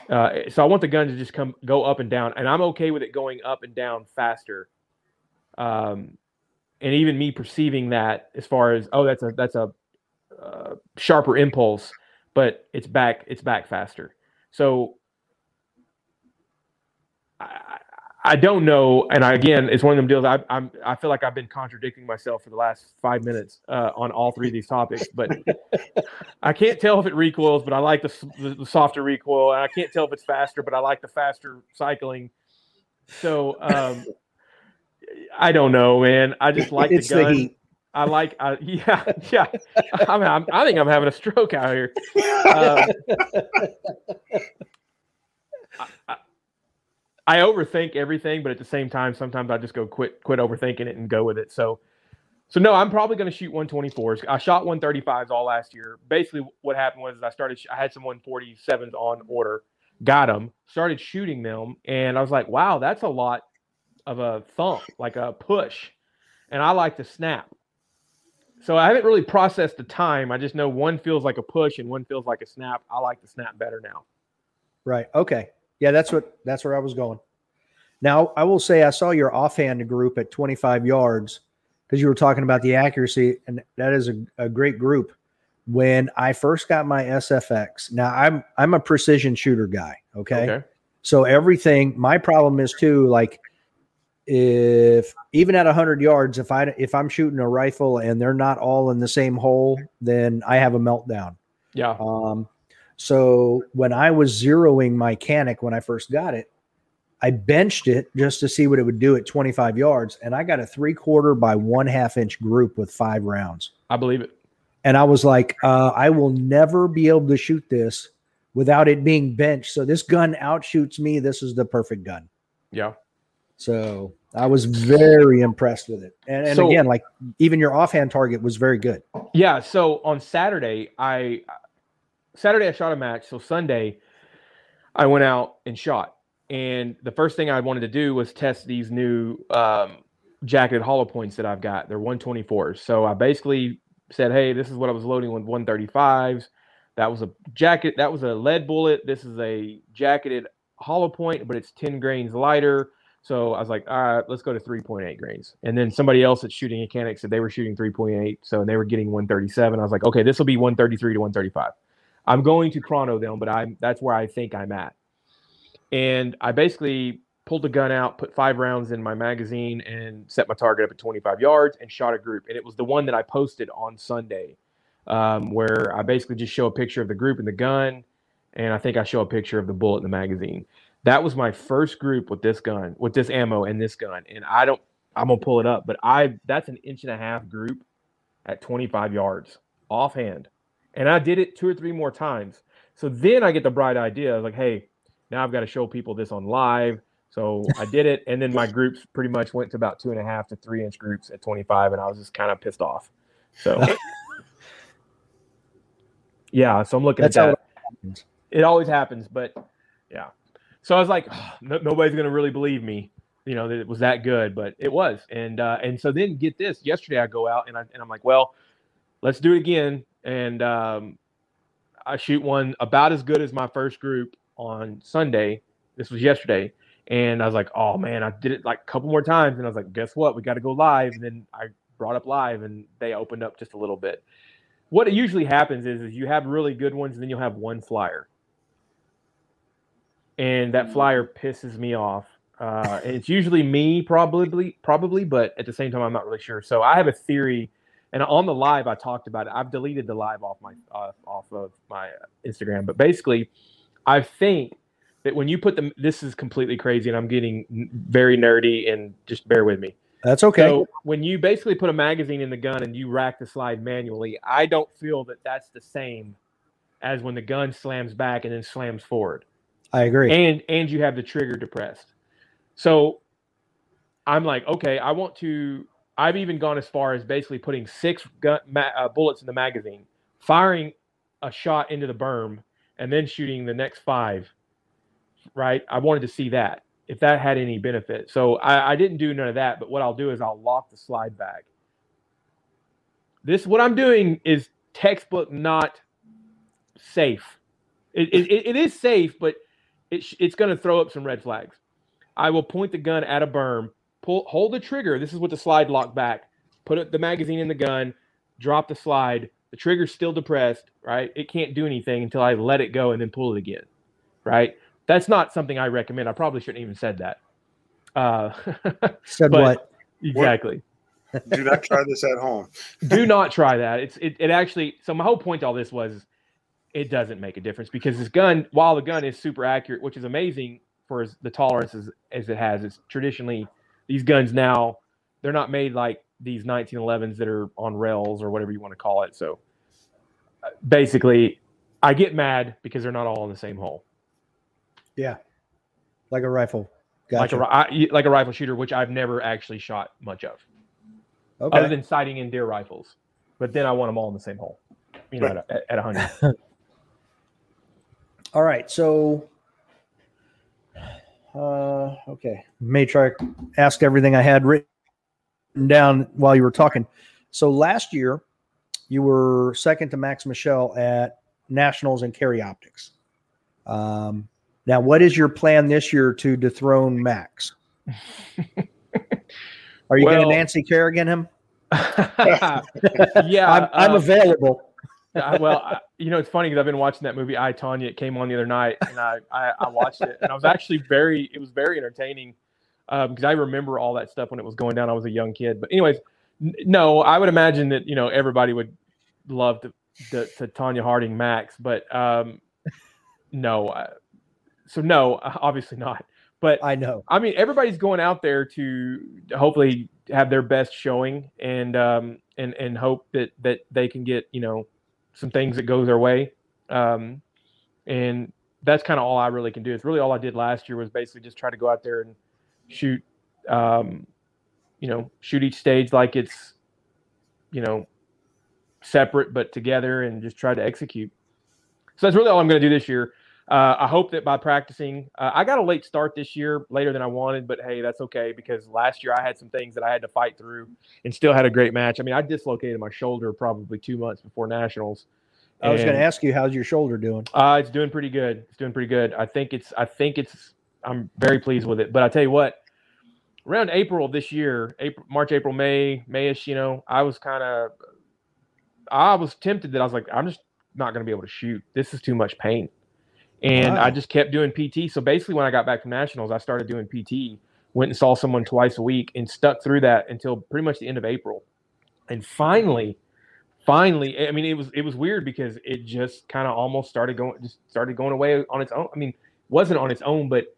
Uh, so I want the gun to just come go up and down, and I'm okay with it going up and down faster. Um, and even me perceiving that as far as oh, that's a that's a uh, sharper impulse, but it's back it's back faster. So I, don't know, and I, again, it's one of them deals. I, I'm I feel like I've been contradicting myself for the last five minutes uh, on all three of these topics, but I can't tell if it recoils. But I like the, the, the softer recoil, and I can't tell if it's faster, but I like the faster cycling. So um, I don't know, man. I just like it's the the gun. heat. I like, I, yeah, yeah. I mean, I'm, I think I'm having a stroke out here. Um, I overthink everything, but at the same time, sometimes I just go quit, quit overthinking it and go with it. So, so no, I'm probably going to shoot 124s. I shot 135s all last year. Basically, what happened was I started, I had some 147s on order, got them, started shooting them, and I was like, wow, that's a lot of a thump, like a push, and I like to snap. So I haven't really processed the time. I just know one feels like a push and one feels like a snap. I like the snap better now. Right. Okay. Yeah, that's what that's where I was going. Now, I will say I saw your offhand group at 25 yards because you were talking about the accuracy, and that is a, a great group. When I first got my SFX, now I'm I'm a precision shooter guy. Okay. Okay. So everything, my problem is too, like if even at 100 yards, if I if I'm shooting a rifle and they're not all in the same hole, then I have a meltdown. Yeah. Um, so when I was zeroing my Canik when I first got it, I benched it just to see what it would do at 25 yards, and I got a three quarter by one half inch group with five rounds. I believe it. And I was like, uh, I will never be able to shoot this without it being benched. So this gun outshoots me. This is the perfect gun. Yeah. So I was very impressed with it. And, and So- again, like even your offhand target was very good. Yeah. So on Saturday, I Saturday I shot a match. So Sunday, I went out and shot. And the first thing I wanted to do was test these new um, jacketed hollow points that I've got. They're 124s. So I basically said, "Hey, this is what I was loading with 135s. That was a jacket. That was a lead bullet. This is a jacketed hollow point, but it's 10 grains lighter." So I was like, all right, let's go to 3.8 grains. And then somebody else that's shooting mechanics said they were shooting 3.8. So they were getting 137. I was like, okay, this will be 133 to 135. I'm going to chrono them, but I'm that's where I think I'm at. And I basically pulled the gun out, put five rounds in my magazine, and set my target up at 25 yards and shot a group. And it was the one that I posted on Sunday, um, where I basically just show a picture of the group and the gun, and I think I show a picture of the bullet in the magazine. That was my first group with this gun, with this ammo and this gun. And I don't, I'm gonna pull it up, but I that's an inch and a half group at 25 yards offhand, and I did it two or three more times. So then I get the bright idea, I was like, hey, now I've got to show people this on live. So I did it, and then my groups pretty much went to about two and a half to three inch groups at 25, and I was just kind of pissed off. So yeah, so I'm looking That's at that. it. It always happens, but yeah. So I was like, no, nobody's gonna really believe me, you know, that it was that good, but it was. And uh, and so then get this. Yesterday I go out and I and I'm like, well, let's do it again. And um, I shoot one about as good as my first group on Sunday. This was yesterday. And I was like, oh man, I did it like a couple more times. And I was like, guess what? We got to go live. And then I brought up live and they opened up just a little bit. What usually happens is, is you have really good ones and then you'll have one flyer. And that flyer pisses me off. Uh, and it's usually me, probably, probably, but at the same time, I'm not really sure. So I have a theory, and on the live, I talked about it. I've deleted the live off my uh, off of my Instagram, but basically, I think that when you put them, this is completely crazy, and I'm getting very nerdy, and just bear with me. That's okay. So when you basically put a magazine in the gun and you rack the slide manually, I don't feel that that's the same as when the gun slams back and then slams forward, I agree. and and you have the trigger depressed. So I'm like, okay, I want to. I've even gone as far as basically putting six gun, ma- uh, bullets in the magazine, firing a shot into the berm, and then shooting the next five. Right? I wanted to see that if that had any benefit. So I, I didn't do none of that. But what I'll do is I'll lock the slide back. This what I'm doing is textbook not safe. It, it, it is safe, but it, it's going to throw up some red flags. I will point the gun at a berm, pull, hold the trigger. This is with the slide locked back. Put the magazine in the gun, drop the slide. The trigger's still depressed, right? It can't do anything until I let it go and then pull it again, right? That's not something I recommend. I probably shouldn't even said that. Uh, Said what? exactly. Do not try this at home. Do not try that. It's it, it actually. So my whole point to all this was, it doesn't make a difference because this gun, while the gun is super accurate, which is amazing for as, the tolerances as it has, it's traditionally these guns now they're not made like these 1911s that are on rails or whatever you want to call it. So uh, basically, I get mad because they're not all in the same hole. Yeah, like a rifle. Like Gotcha. a ri- like a rifle shooter, which I've never actually shot much of, okay. other than sighting in deer rifles. But then I want them all in the same hole, you know, at a, at a hundred. All right. So, uh, okay. May try ask everything I had written down while you were talking. So last year, you were second to Max Michel at Nationals and Carry Optics. Um, now, what is your plan this year to dethrone Max? Are you going to Nancy Kerrigan him? yeah, I'm, I'm uh, available. I- well, I, you know, it's funny because I've been watching that movie I Tonya. It came on the other night, and I, I, I watched it, and I was actually very, it was very entertaining because I remember all that stuff when it was going down. I was a young kid, but anyways, n- no, I would imagine that you know everybody would love to, to, to Tonya Harding Max, but um, no, I, so no, obviously not. But I know. I mean, everybody's going out there to hopefully have their best showing and um, and and hope that that they can get you know some things that go their way. Um, and that's kind of all I really can do. It's really all I did last year was basically just try to go out there and shoot, um, you know, shoot each stage like it's, you know, separate but together, and just try to execute. So that's really all I'm going to do this year. Uh, I hope that by practicing, uh, I got a late start this year, later than I wanted, but hey, that's okay because last year I had some things that I had to fight through and still had a great match. I mean, I dislocated my shoulder probably two months before nationals. I was going to ask you, how's your shoulder doing? Uh, it's doing pretty good. It's doing pretty good. I think it's. I think it's. I'm very pleased with it. But I tell you what, around April of this year, April, March, April, May, Mayish, you know, I was kind of. I was tempted that I was like, I'm just not going to be able to shoot. This is too much pain. And Wow. I just kept doing PT. So basically, when I got back from nationals, I started doing PT. Went and saw someone twice a week and stuck through that until pretty much the end of April. And finally, finally, I mean, it was it was weird because it just kind of almost started going, just started going away on its own. I mean, wasn't on its own, but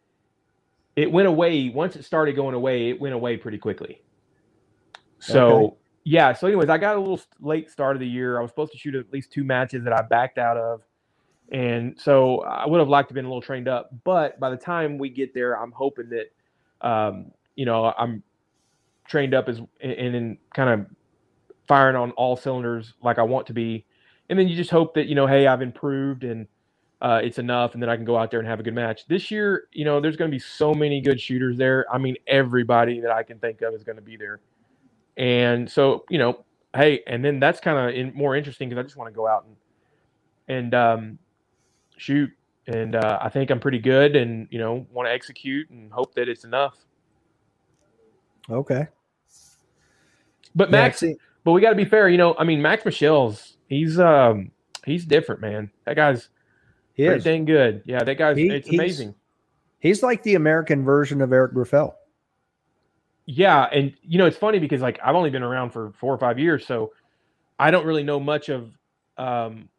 it went away. Once it started going away, it went away pretty quickly. So Okay. yeah. So, anyways, I got a little late start of the year. I was supposed to shoot at least two matches that I backed out of, and so I would have liked to have been a little trained up. But by the time we get there, I'm hoping that, um, you know, I'm trained up as and, in kind of firing on all cylinders like I want to be. And then you just hope that, you know, hey, I've improved and uh, it's enough. And then I can go out there and have a good match. This year, you know, there's going to be so many good shooters there. I mean, everybody that I can think of is going to be there. And so, you know, hey, and then that's kind of in, more interesting because I just want to go out and, and um, shoot. And uh, I think I'm pretty good and, you know, want to execute and hope that it's enough. Okay. But Max, see- But we got to be fair, you know. I mean, Max Michel's he's um he's different, man. That guy's he pretty is. dang good. Yeah, that guy's He- it's he's- amazing. He's like the American version of Eric Grauffel. Yeah, and you know it's funny because like I've only been around for four or five years, so I don't really know much of um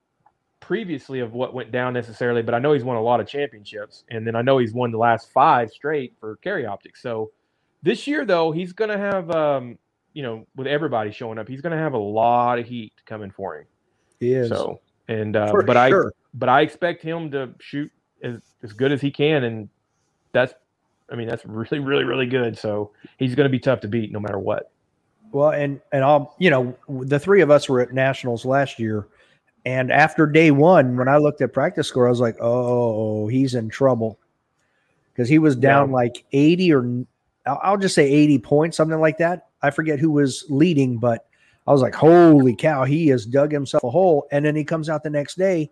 previously of what went down necessarily, but I know he's won a lot of championships, and then I know he's won the last five straight for Carry Optics. So this year though, he's gonna have um you know with everybody showing up, he's gonna have a lot of heat coming for him. He is. So and uh, For but I but I expect him to shoot as, as good as he can, and that's, I mean, that's really, really, really good. So he's going to be tough to beat no matter what. Well, and and I'll you know the three of us were at nationals last year, and after day one, when I looked at practice score, I was like, oh, he's in trouble because he was down Yeah. like eighty or I'll I'll just say eighty points, something like that. I forget who was leading, but I was like, holy cow, he has dug himself a hole. And then he comes out the next day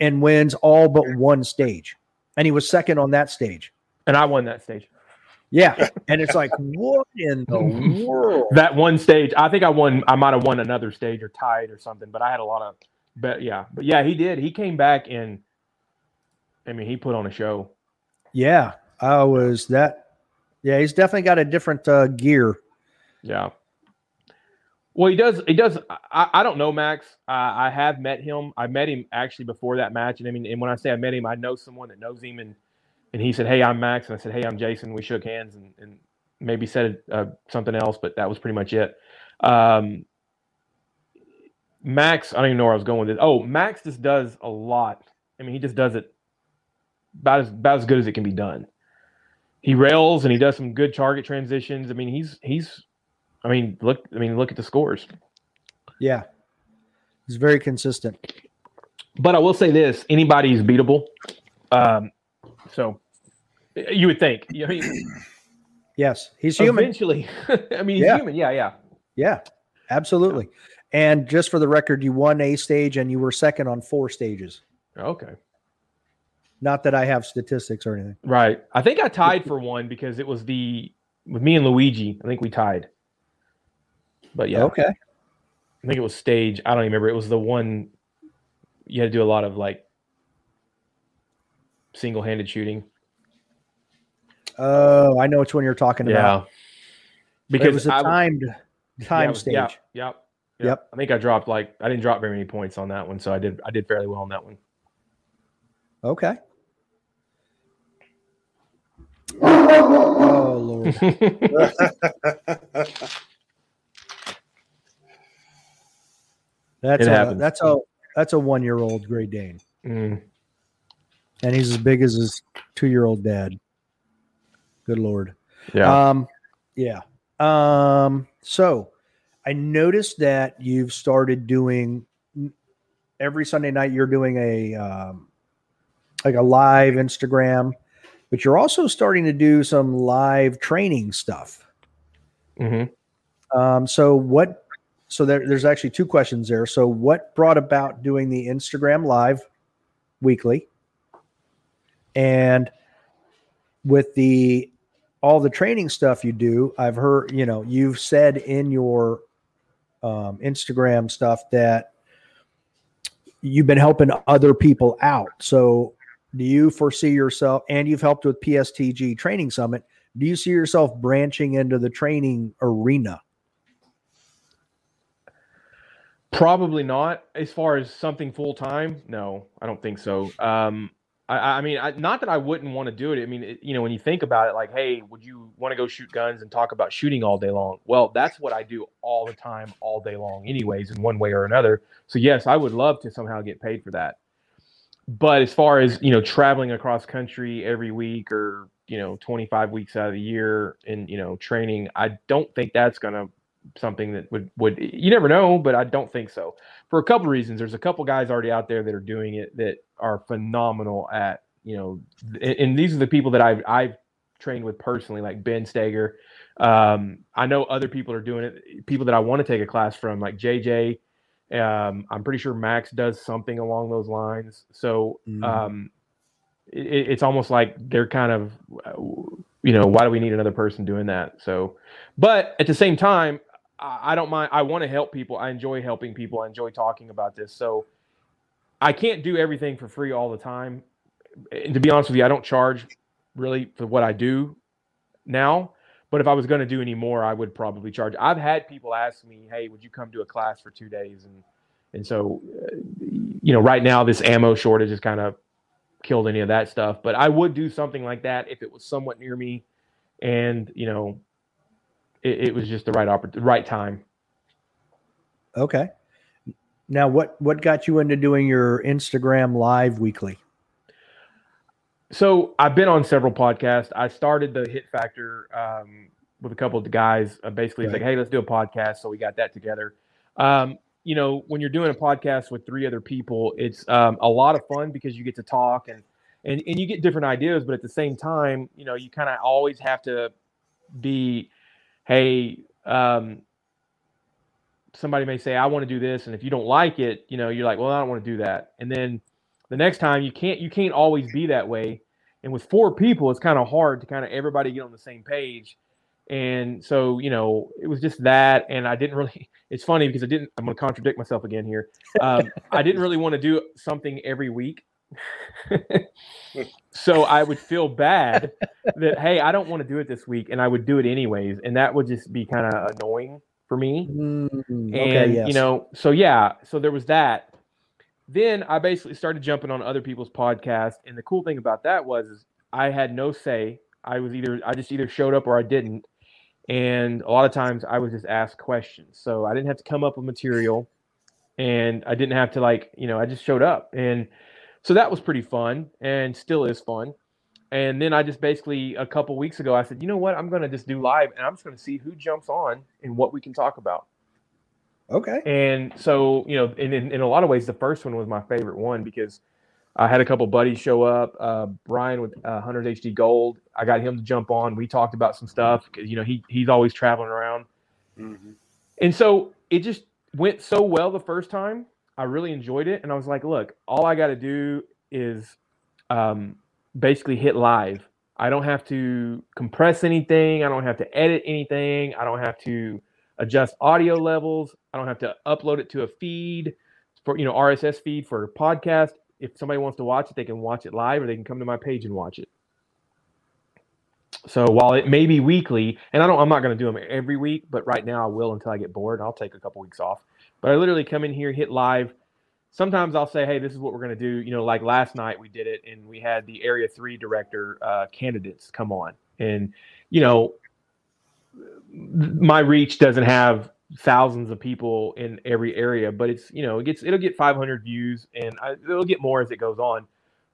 and wins all but one stage, and he was second on that stage. And I won that stage. Yeah, and it's like, what in the world? That one stage, I think I won. I might have won another stage or tied or something, but I had a lot of, but yeah, but yeah, he did. He came back and, I mean, he put on a show. Yeah, I was that. Yeah, he's definitely got a different uh, gear. Yeah. Well, he does. He does. I, I don't know Max. I, I have met him. I met him actually before that match, and I mean, and when I say I met him, I know someone that knows him, and and he said, "Hey, I'm Max," and I said, "Hey, I'm Jason." We shook hands and, and maybe said uh, something else, but that was pretty much it. Um, Max, I don't even know where I was going with it. Oh, Max just does a lot. I mean, he just does it about as about as good as it can be done. He rails and he does some good target transitions. I mean, he's he's I mean, look. I mean, look at the scores. Yeah, he's very consistent. But I will say this: anybody's beatable. Um, so you would think. You know, yes, he's human. Eventually, I mean, he's Yeah. human. Yeah, yeah. Yeah, absolutely. And just for the record, you won a stage and you were second on four stages. Okay. Not that I have statistics or anything. Right. I think I tied for one because it was the with me and Luigi. I think we tied. But yeah, Okay. I think it was stage. I don't even remember. It was the one you had to do a lot of like single-handed shooting. Oh, I know which one you're talking about. Because it was a timed yeah, time was- stage. Yeah, yep. Yep. I think I dropped like I didn't drop very many points on that one, so I did I did fairly well on that one. Okay. Oh Lord. That's It a, happens. that's a that's a one year old Great Dane. Mm, And he's as big as his two year old dad. Good Lord. yeah. Um, yeah. Um, so I noticed that you've started doing every Sunday night. You're doing a um, like a live Instagram, but you're also starting to do some live training stuff. hmm Um, so what? So there, there's actually two questions there. So what brought about doing the Instagram live weekly, and with the all the training stuff you do, I've heard you know you've said in your um, Instagram stuff that you've been helping other people out. So do you foresee yourself, and you've helped with PSTG Training Summit? Do you see yourself branching into the training arena? Probably not. As far as something full time, no, I don't think so. Um, I, I mean, I, not that I wouldn't want to do it. I mean, it, you know, when you think about it, like, hey, would you want to go shoot guns and talk about shooting all day long? Well, that's what I do all the time, all day long, anyways, in one way or another. So yes, I would love to somehow get paid for that. But as far as you know, traveling across country every week or you know, 25 weeks out of the year and you know, training, I don't think that's gonna something that would would you never know, but I don't think so. For a couple reasons. There's a couple guys already out there that are doing it that are phenomenal at, you know, and, and these are the people that I've I've trained with personally, like Ben Stoeger. Um, I know other people are doing it, people that I want to take a class from, like JJ. Um, I'm pretty sure Max does something along those lines. So Mhm. um, it, it's almost like they're kind of, uh, you know, why do we need another person doing that? So, but at the same time, I don't mind. I want to help people. I enjoy helping people. I enjoy talking about this. So I can't do everything for free all the time. And to be honest with you, I don't charge really for what I do now. But if I was going to do any more, I would probably charge. I've had people ask me, "Hey, would you come to a class for two days?" And and so, uh, you know, right now this ammo shortage has kind of killed any of that stuff. But I would do something like that if it was somewhat near me, and you know, it, it was just the right oppor- right time. Okay. Now, what what got you into doing your Instagram live weekly? So I've been on several podcasts. I started the Hit Factor um, with a couple of the guys. Uh, basically, it's Right. like, hey, let's do a podcast. So we got that together. Um, you know, when you're doing a podcast with three other people, it's um, a lot of fun because you get to talk and and and you get different ideas. But at the same time, you know, you kind of always have to be, hey, um, somebody may say, I want to do this, and if you don't like it, you know, you're like, well, I don't want to do that, and then the next time you can't you can't always be that way. And with four people it's kind of hard to kind of everybody get on the same page. And so you know it was just that and i didn't really it's funny because i didn't i'm going to contradict myself again here. Um, i didn't really want to do something every week so I would feel bad that hey, I don't want to do it this week, and I would do it anyways, and that would just be kind of annoying for me. Mm, And okay, yes. you know, so yeah, so there was that. Then I basically started jumping on other people's podcasts, and the cool thing about that was is I had no say. I was either I just either showed up or I didn't, and a lot of times I was just asked questions, so I didn't have to come up with material, and I didn't have to like you know I just showed up, and so that was pretty fun, and still is fun. And then I just basically a couple weeks ago I said, you know what, I'm gonna just do live, and I'm just gonna see who jumps on and what we can talk about. okay. And so, you know, in, in, in a lot of ways, the first one was my favorite one because I had a couple buddies show up. Uh, Brian with uh, Hunters HD Gold, I got him to jump on. We talked about some stuff because you know he he's always traveling around, Mhm. and so it just went so well the first time. I really enjoyed it, and I was like, look, all I got to do is um, basically hit live. I don't have to compress anything. I don't have to edit anything. I don't have to adjust audio levels. I don't have to upload it to a feed for you know RSS feed for podcast. If somebody wants to watch it, they can watch it live or they can come to my page and watch it. So while it may be weekly, and I don't, I'm not going to do them every week, but right now I will until I get bored. I'll take a couple weeks off. But I literally come in here, hit live. Sometimes I'll say, "Hey, this is what we're going to do." You know, like last night we did it, and we had the Area Three director uh, candidates come on, and you know, my reach doesn't have thousands of people in every area, but it's you know it gets it'll get 500 views and I, it'll get more as it goes on.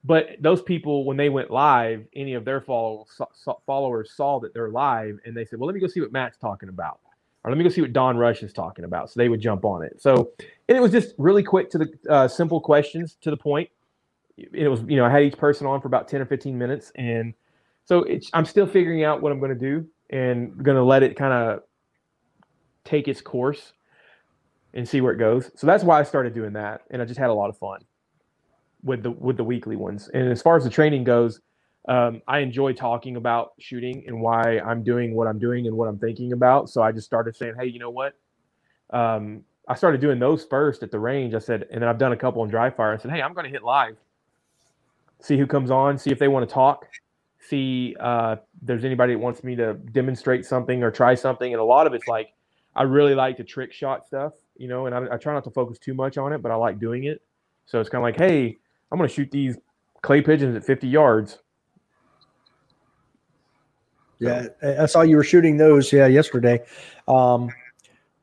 But those people, when they went live, any of their follow, so, followers saw that they're live, and they said, "Well, let me go see what Matt's talking about, or let me go see what Don Rush is talking about." So they would jump on it. So it was just really quick to the uh, simple questions to the point. It was you know I had each person on for about 10 or 15 minutes, and so I'm still figuring out what I'm going to do and going to let it kind of take its course and see where it goes. So that's why I started doing that, and I just had a lot of fun with the with the weekly ones. And as far as the training goes, um, I enjoy talking about shooting and why I'm doing what I'm doing and what I'm thinking about. So I just started saying, hey, you know what? Um, I started doing those first at the range. I said, and then I've done a couple on dry fire. I said, hey, I'm going to hit live, see who comes on, see if they want to talk, see uh, there's anybody that wants me to demonstrate something or try something. And a lot of it's like, I really like the trick shot stuff, you know, and I, I try not to focus too much on it, but I like doing it. So it's kind of like, hey, I'm going to shoot these clay pigeons at 50 yards. Yeah, I I saw you were shooting those. Yeah, yesterday. Um,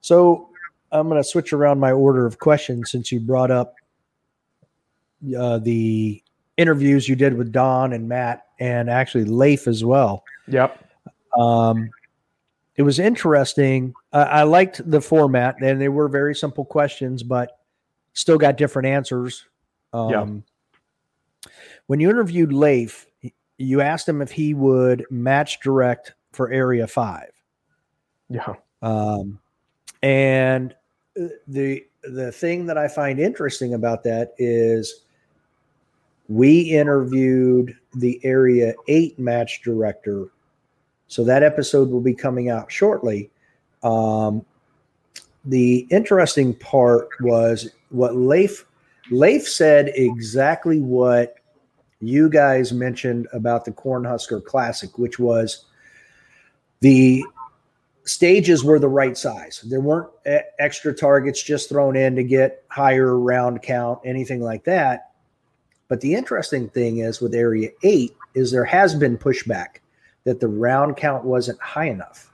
so I'm going to switch around my order of questions since you brought up uh, the interviews you did with Don and Matt, and actually Leif as well. Yep. Um, it was interesting. I I liked the format, and they were very simple questions, but still got different answers. Um, Yeah. When you interviewed Leif, you asked him if he would match direct for Area Five, Yeah. um, and uh, the the thing that I find interesting about that is we interviewed the Area Eight match director so that episode will be coming out shortly. Um, the interesting part was what Leif Leif said exactly what you guys mentioned about the Cornhusker Classic, which was the stages were the right size. There weren't extra targets just thrown in to get higher round count, anything like that. But the interesting thing is with Area 8 is there has been pushback that the round count wasn't high enough.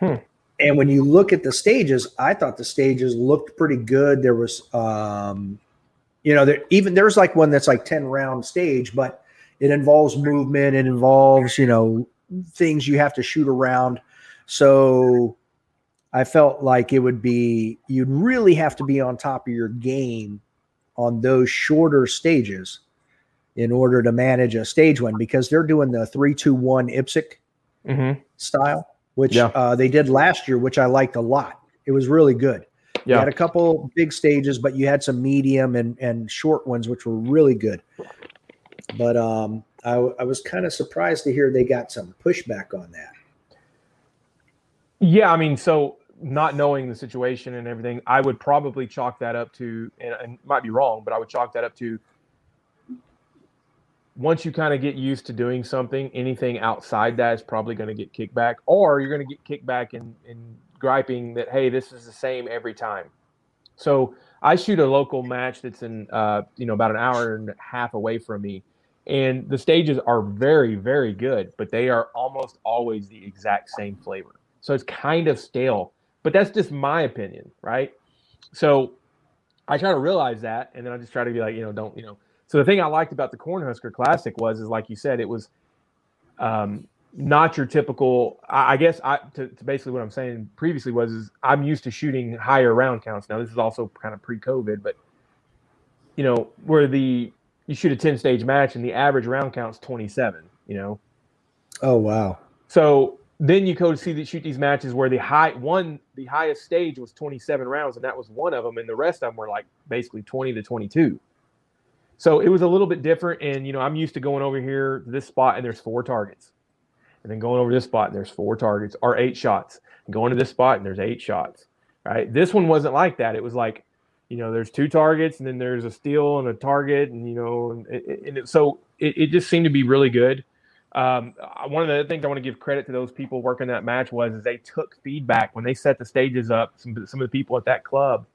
Hmm. And when you look at the stages, I thought the stages looked pretty good. There was, um, you know, there even there's like one that's like 10 round stage, but it involves movement, it involves, you know, things you have to shoot around. So I felt like it would be, you'd really have to be on top of your game on those shorter stages in order to manage a stage one because they're doing the three, two, one IPSC Mm-hmm. style, which Yeah. uh, they did last year, which I liked a lot. It was really good. You Yeah. had a couple big stages, but you had some medium and, and short ones, which were really good. But um, I, I was kind of surprised to hear they got some pushback on that. Yeah, I mean, so not knowing the situation and everything, I would probably chalk that up to, and, and might be wrong, but I would chalk that up to once you kind of get used to doing something, anything outside that is probably going to get kicked back, or you're going to get kicked back in, in griping that, hey, this is the same every time. So I shoot a local match that's in, uh, you know, about an hour and a half away from me. And the stages are very, very good, but they are almost always the exact same flavor. So it's kind of stale, but that's just my opinion, right? So I try to realize that, and then I just try to be like, you know, don't, you know. So the thing I liked about the Cornhusker Classic was, is like you said, it was um, not your typical. I, guess I to, to, basically what I'm saying previously was, is I'm used to shooting higher round counts. Now this is also kind of pre-COVID, but you know, where the you shoot a 10 stage match and the average round count's 27. You know. Oh wow. So then you go to see the shoot these matches where the high one the highest stage was 27 rounds and that was one of them and the rest of them were like basically 20 to 22 so it was a little bit different and you know i'm used to going over here to this spot and there's four targets and then going over this spot and there's four targets or eight shots. And going to this spot and there's eight shots right? This one wasn't like that. It was like you know there's two targets and then there's a steel and a target and you know and, and it, so it, it just seemed to be really good. Um, one of the things I want to give credit to those people working that match was is they took feedback when they set the stages up. Some, some of the people at that club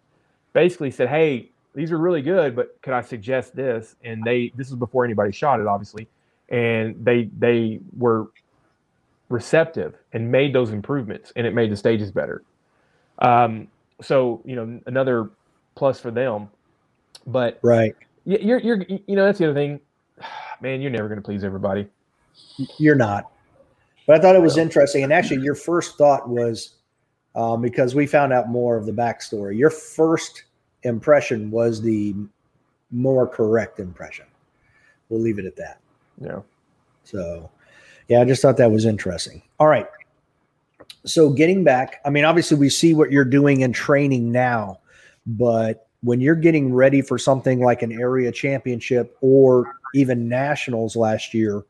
basically said, "Hey, these are really good, but could I suggest this?" And they this was before anybody shot it, obviously, and they they were receptive and made those improvements, and it made the stages better. Um, so you know another plus for them, but right, you're you're you know that's the other thing, man. You're never going to please everybody you're not. But I thought it was interesting. And actually, your first thought was um, because we found out more of the backstory. Your first impression was the more correct impression. We'll leave it at that. Yeah. So, yeah, I just thought that was interesting. All right. So, getting back, I mean, obviously, we see what you're doing in training now, but when you're getting ready for something like an area championship or even nationals last year,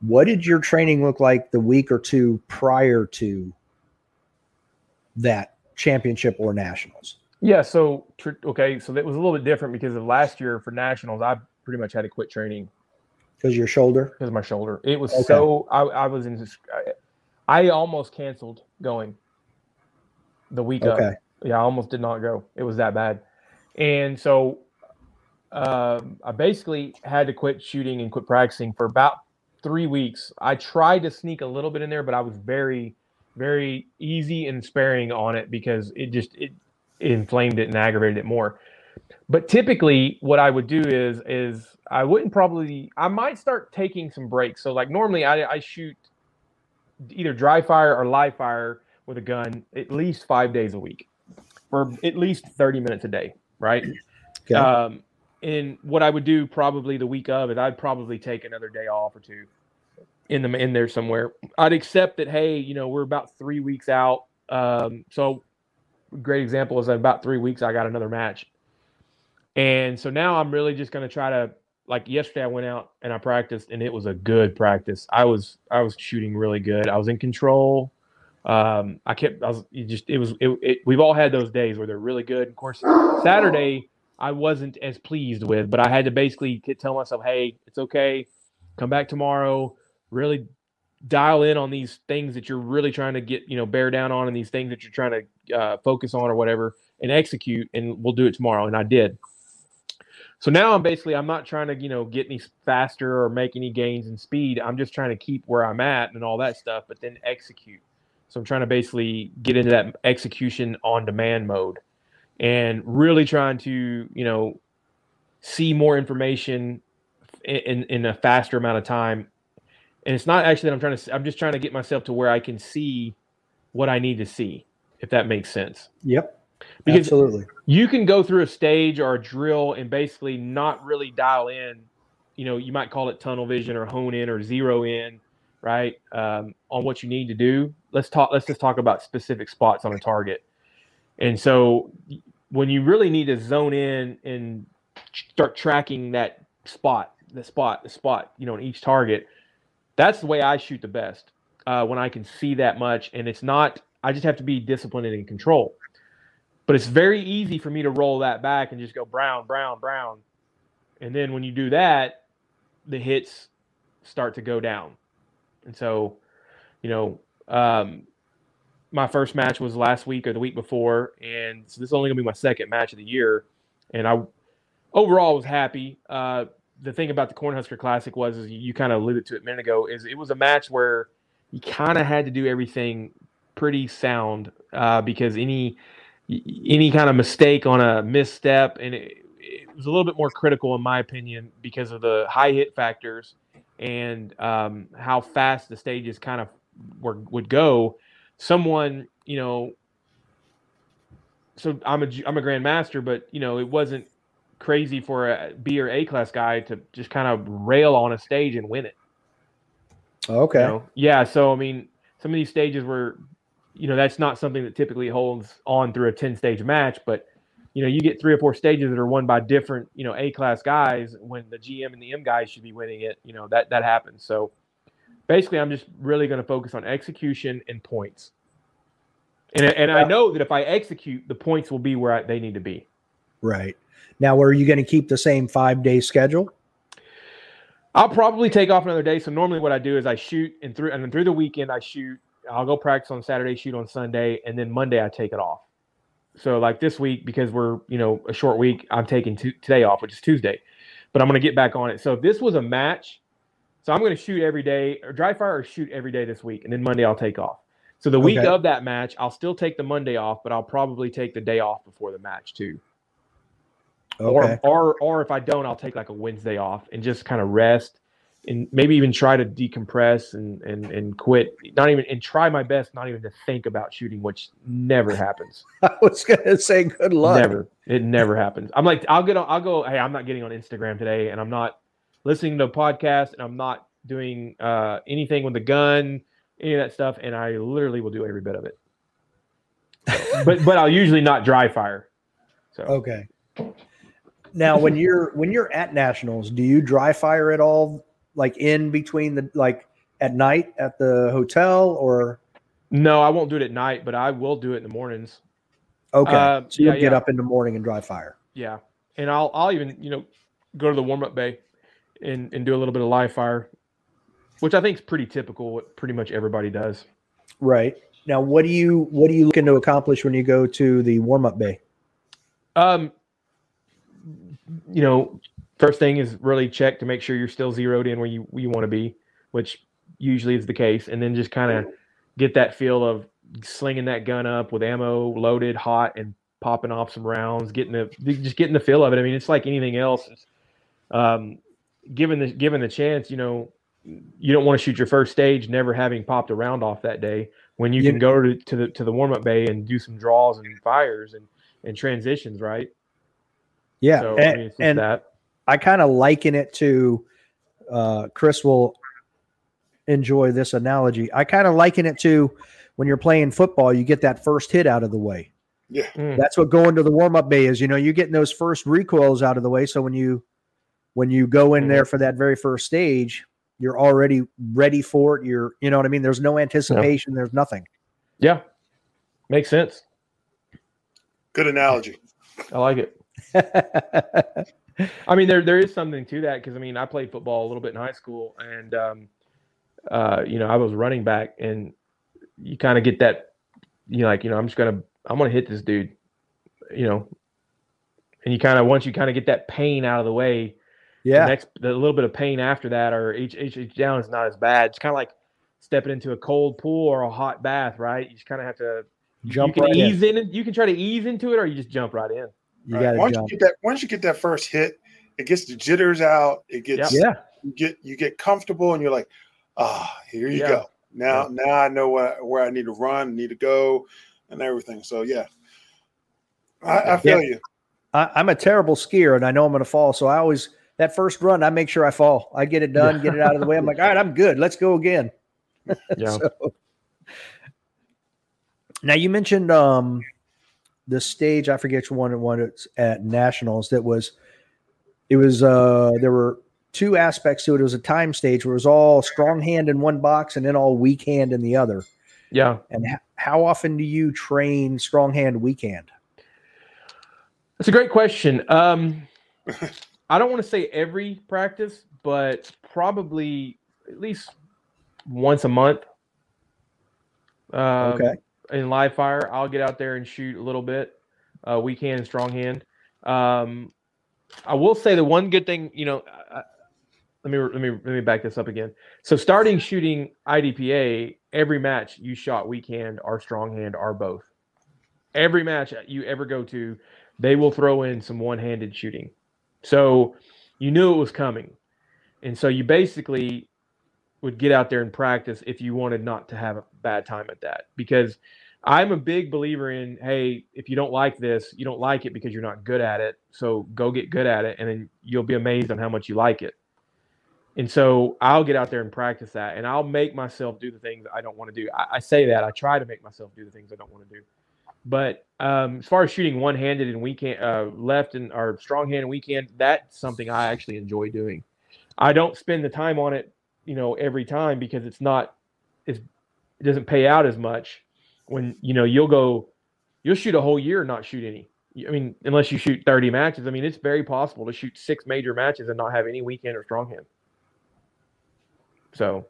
what did your training look like the week or two prior to that championship or nationals? Yeah, so okay, so that was a little bit different because of last year for nationals, I pretty much had to quit training because your shoulder. Because my shoulder, it was okay. so I, I, was in. I, I almost canceled going the week okay. Of. Yeah, I almost did not go. It was that bad, and so um, I basically had to quit shooting and quit practicing for about three weeks. I tried to sneak a little bit in there, but I was very, very easy and sparing on it because it just it, it inflamed it and aggravated it more. But typically, what I would do is is I wouldn't probably I might start taking some breaks. So like normally I, I shoot either dry fire or live fire with a gun at least five days a week for at least 30 minutes a day, right? Okay. Um, and what I would do probably the week of it, I'd probably take another day off or two in the in there somewhere. I'd accept that. Hey, you know, we're about three weeks out. Um, so, great example is that about three weeks I got another match, and so now I'm really just going to try to. Like yesterday, I went out and I practiced, and it was a good practice. I was I was shooting really good. I was in control. Um, I kept I was just it was it, it, we've all had those days where they're really good. Of course, Saturday I wasn't as pleased with, but I had to basically tell myself, hey, it's okay. Come back tomorrow. Really dial in on these things that you're really trying to get, you know, bear down on and these things that you're trying to uh, focus on or whatever and execute. And we'll do it tomorrow. And I did. So now I'm basically, I'm not trying to, you know, get any faster or make any gains in speed. I'm just trying to keep where I'm at and all that stuff, but then execute. So I'm trying to basically get into that execution on demand mode and really trying to you know see more information in in a faster amount of time and it's not actually that i'm trying to i'm just trying to get myself to where i can see what i need to see if that makes sense yep because absolutely you can go through a stage or a drill and basically not really dial in you know you might call it tunnel vision or hone in or zero in right um, on what you need to do let's talk let's just talk about specific spots on a target and so when you really need to zone in and start tracking that spot, the spot, the spot, you know, in each target, that's the way I shoot the best. Uh, when I can see that much, and it's not, I just have to be disciplined and in control. But it's very easy for me to roll that back and just go brown, brown, brown. And then when you do that, the hits start to go down. And so, you know, um, my first match was last week or the week before, and so this is only gonna be my second match of the year. And I overall was happy. Uh, the thing about the Cornhusker Classic was, is you kind of alluded to it a minute ago, is it was a match where you kind of had to do everything pretty sound uh, because any any kind of mistake on a misstep and it, it, was a little bit more critical in my opinion because of the high hit factors and um, how fast the stages kind of were, would go. Someone you know so i'm a i'm a grandmaster but you know it wasn't crazy for a b or a class guy to just kind of rail on a stage and win it. Okay. You know? yeah so i mean some of these stages were you know that's not something that typically holds on through a 10 stage match but you know you get three or four stages that are won by different you know a class guys when the gm and the m guys should be winning it you know that that happens. So basically i'm just really going to focus on execution and points. And, and i know that if i execute the points will be where I, they need to be. Right. Now are you going to keep the same five day schedule? I'll probably take off another day. So normally what i do is i shoot and through and then through the weekend i shoot I'll go practice on Saturday, shoot on Sunday, and then Monday I take it off. So like this week, because we're you know a short week, I'm taking t- today off, which is Tuesday, but I'm going to get back on it. So if this was a match, so I'm going to shoot every day or dry fire or shoot every day this week, and then Monday I'll take off. So the week Okay. of that match, I'll still take the Monday off, but I'll probably take the day off before the match too. okay Or or or if I don't, I'll take like a Wednesday off and just kind of rest and maybe even try to decompress and and and quit. Not even and try my best not even to think about shooting, which never happens. i was going to say good luck Never. It never happens. I'm like I'll get on I'll go, hey, I'm not getting on Instagram today and I'm not listening to a podcast and I'm not doing uh anything with the gun, any of that stuff, and I literally will do every bit of it. but but I'll usually not dry fire. So okay now when you're when you're at nationals do you dry fire at all like in between the like at night at the hotel or no, I won't do it at night, but I will do it in the mornings. okay Uh, so you'll yeah, get yeah. up in the morning and dry fire Yeah, and I'll I'll even you know go to the warm up bay and and do a little bit of live fire, which I think is pretty typical. What pretty much everybody does. right now what do you what are you looking to accomplish when you go to the warm-up bay Um, you know, first thing is really check to make sure you're still zeroed in where you you want to be, which usually is the case, and then just kind of get that feel of slinging that gun up with ammo loaded, hot, and popping off some rounds, getting the just getting the feel of it. I mean, it's like anything else. Um, given the given the chance, you know, you don't want to shoot your first stage never having popped a round off that day when you You- can go to, to the to the warm up bay and do some draws and fires and and transitions, right? yeah So and, I mean, it's just and that. I kind of liken it to uh, Chris will enjoy this analogy. I kind of liken it to when you're playing football, you get that first hit out of the way. Yeah. Mm. That's what going to the warm up bay is. You know, you're getting those first recoils out of the way. So when you when you go in Mhm. there for that very first stage, you're already ready for it. You're, you know what I mean? There's no anticipation. There's nothing. Yeah, makes sense. Good analogy. I like it. I mean, there there is something to that because I mean, I played football a little bit in high school, and um, uh, you know, I was running back, and you kind of get that, you know, like you know, I'm just gonna I'm gonna hit this dude, you know, and you kind of once you kind of get that pain out of the way, the yeah. next the little bit of pain after that or each each, each down is not as bad. It's kind of like stepping into a cold pool or a hot bath, right? You just kind of have to Jump you can right ease in. and You can try to ease into it, or you just jump right in. You Right. got to once jump. you get that once you get that first hit, it gets the jitters out. It gets Yeah. you get you get comfortable and you're like, ah, here you Yeah. go. Now now I know where, where I need to run, need to go, and everything. So yeah. I, I feel you. I, I'm a terrible skier and I know I'm going to fall. So I always, that first run, I make sure I fall. I get it done, get it out of the way. I'm like, all right, I'm good. Let's go again. Yeah. So- now you mentioned um, the stage. I forget which one it was at nationals. That was, it was. uh There were two aspects to it. It was a time stage where it was all strong hand in one box and then all weak hand in the other. Yeah. And h- how often do you train strong hand, weak hand? That's a great question. Um, I don't want to say every practice, but probably at least once a month. Um, Okay. In live fire, I'll get out there and shoot a little bit, uh, weak hand and strong hand. Um, I will say the one good thing, you know, I, let me let me let me back this up again. So starting shooting IDPA, every match you shot weak hand or strong hand or both. Every match you ever go to, they will throw in some one-handed shooting. So you knew it was coming. And so you basically would get out there and practice if you wanted not to have bad time at that. Because I'm a big believer in, hey, if you don't like this, you don't like it because you're not good at it. So go get good at it, and then you'll be amazed on how much you like it. And so I'll get out there and practice that, and I'll make myself do the things I don't want to do. I, I say that I try to make myself do the things I don't want to do. But um, as far as shooting one-handed and weekend, uh, left and or strong hand and weekend, that's something I actually enjoy doing. I don't spend the time on it, you know, every time because it's not, it's, it doesn't pay out as much. When you know you'll go, you'll shoot a whole year and not shoot any. I mean, unless you shoot 30 matches. I mean, it's very possible to shoot six major matches and not have any weekend or strong hand. So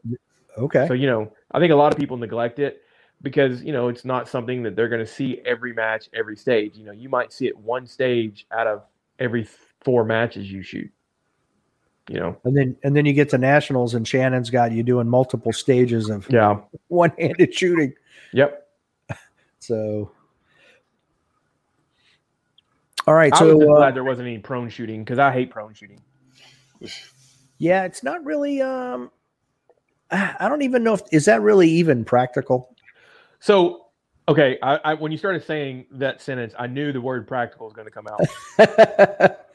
Okay. so you know, I think a lot of people neglect it because you know it's not something that they're going to see every match, every stage. You know, you might see it one stage out of every four matches you shoot. You know, and then and then you get to nationals, and Shannon's got you doing multiple stages of yeah, one-handed shooting. yep. So, all right. I was So, uh, glad there wasn't any prone shooting because I hate prone shooting. yeah, it's not really. Um, I I don't even know if is that really even practical. So, okay, I, I when you started saying that sentence, I knew the word practical was going to come out.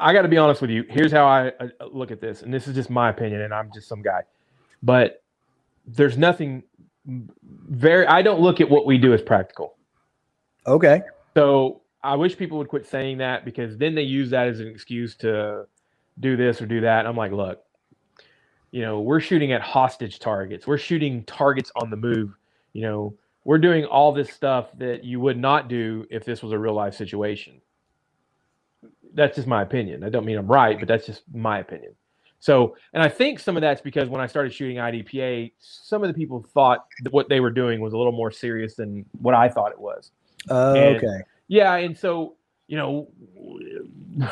I got to be honest with you. Here's how I uh, look at this, and this is just my opinion, and I'm just some guy. But there's nothing very. I don't look at what we do as practical. okay. So I wish people would quit saying that because then they use that as an excuse to do this or do that. I'm like, look, you know, we're shooting at hostage targets. We're shooting targets on the move. You know, we're doing all this stuff that you would not do if this was a real life situation. That's just my opinion. I don't mean I'm right, but that's just my opinion. So, and I think some of that's because when I started shooting IDPA, some of the people thought that what they were doing was a little more serious than what I thought it was. Uh, And- okay. Yeah, and so you know,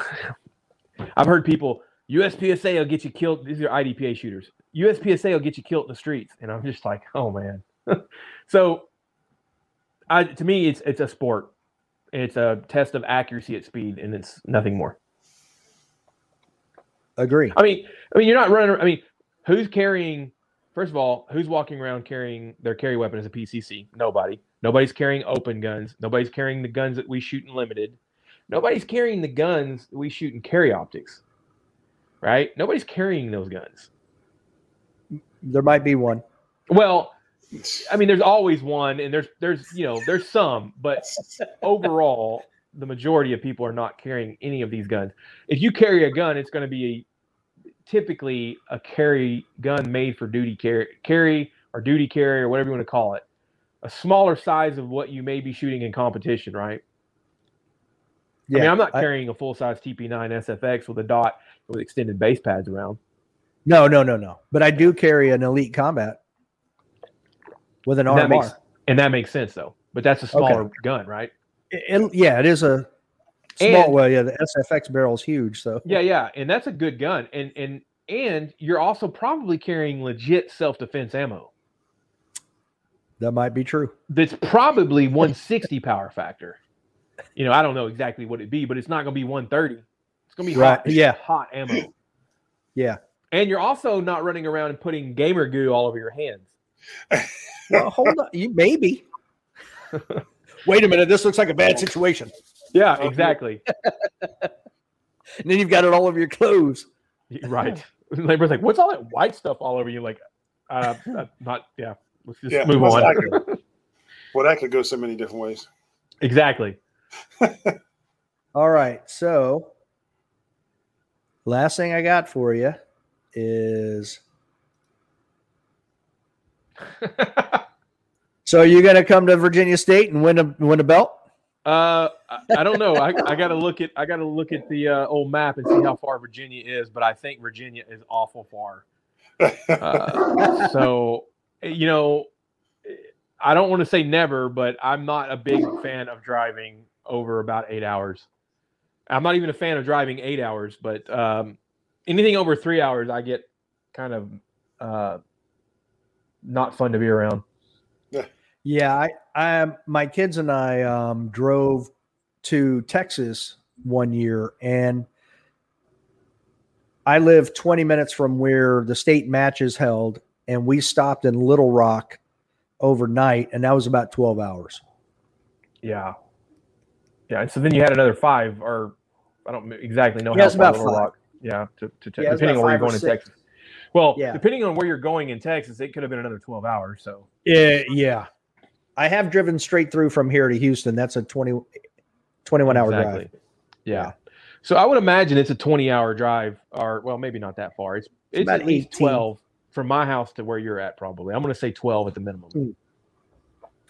I've heard people USPSA will get you killed. These are IDPA shooters. USPSA will get you killed in the streets, and I'm just like, oh man. so, I to me, it's it's a sport. It's a test of accuracy at speed, and it's nothing more. Agree. I mean, I mean, you're not running. I mean, who's carrying? First of all, who's walking around carrying their carry weapon as a PCC? Nobody. Nobody's carrying open guns. Nobody's carrying the guns that we shoot in limited. Nobody's carrying the guns that we shoot in carry optics. Right? Nobody's carrying those guns. There might be one. Well, I mean, there's always one, and there's there's you know there's some, but overall, the majority of people are not carrying any of these guns. If you carry a gun, it's going to be a, typically a carry gun made for duty carry, carry or duty carry or whatever you want to call it. A smaller size of what you may be shooting in competition, right? Yeah. I mean, I'm not carrying a full size TP9 SFX with a dot with extended base pads around. no, no, no, no. But I do carry an elite combat with an And that RMR. makes and that makes sense though. But that's a smaller gun, right? It- it- yeah, it is a small. And- well, yeah, the SFX barrel is huge. So Yeah, yeah, and that's a good gun, and and and you're also probably carrying legit self defense ammo. that might be true. That's probably 160 power factor. You know, I don't know exactly what it'd be, but it's not going to be 130. It's going to be Right, hot, yeah. hot ammo. Yeah. And you're also not running around and putting gamer goo all over your hands. Well, hold on. You maybe. Wait a minute. This looks like a bad situation. Yeah, exactly. And then you've got it all over your clothes. right. Labor's like, what's all that white stuff all over you? Like, uh, uh, not yeah. Let's just Yeah, move on. that Well, that could go so many different ways. exactly. All right. So, last thing I got for you is so are you're going to come to Virginia State and win a win a belt? Uh, I, I don't know. I, I got to look at I got to look at the uh, old map and see how far Virginia is. But I think Virginia is awful far. Uh, so, you know, I don't want to say never, but I'm not a big fan of driving over about eight hours. I'm not even a fan of driving eight hours, but um, anything over three hours, I get kind of uh, not fun to be around. Yeah, yeah. I, I, my kids and I um, drove to Texas one year, and I live 20 minutes from where the state match is held, and we stopped in Little Rock overnight, and that was about 12 hours. Yeah, yeah. And so then you had another five, or I don't exactly know Yeah, how it's far about Little five. Rock. Yeah, to, to te- Yeah, depending on where you're going in six. Texas. Well, Yeah. depending on where you're going in Texas, it could have been another 12 hours. So Yeah, yeah. I have driven straight through from here to Houston. That's a 20, 21 hour drive. Yeah. Yeah. So I would imagine it's a 20 hour drive, or well, maybe not that far. It's it's, about at least 18. 12 from my house to where you're at, probably. I'm going to say 12 at the minimum. Mm.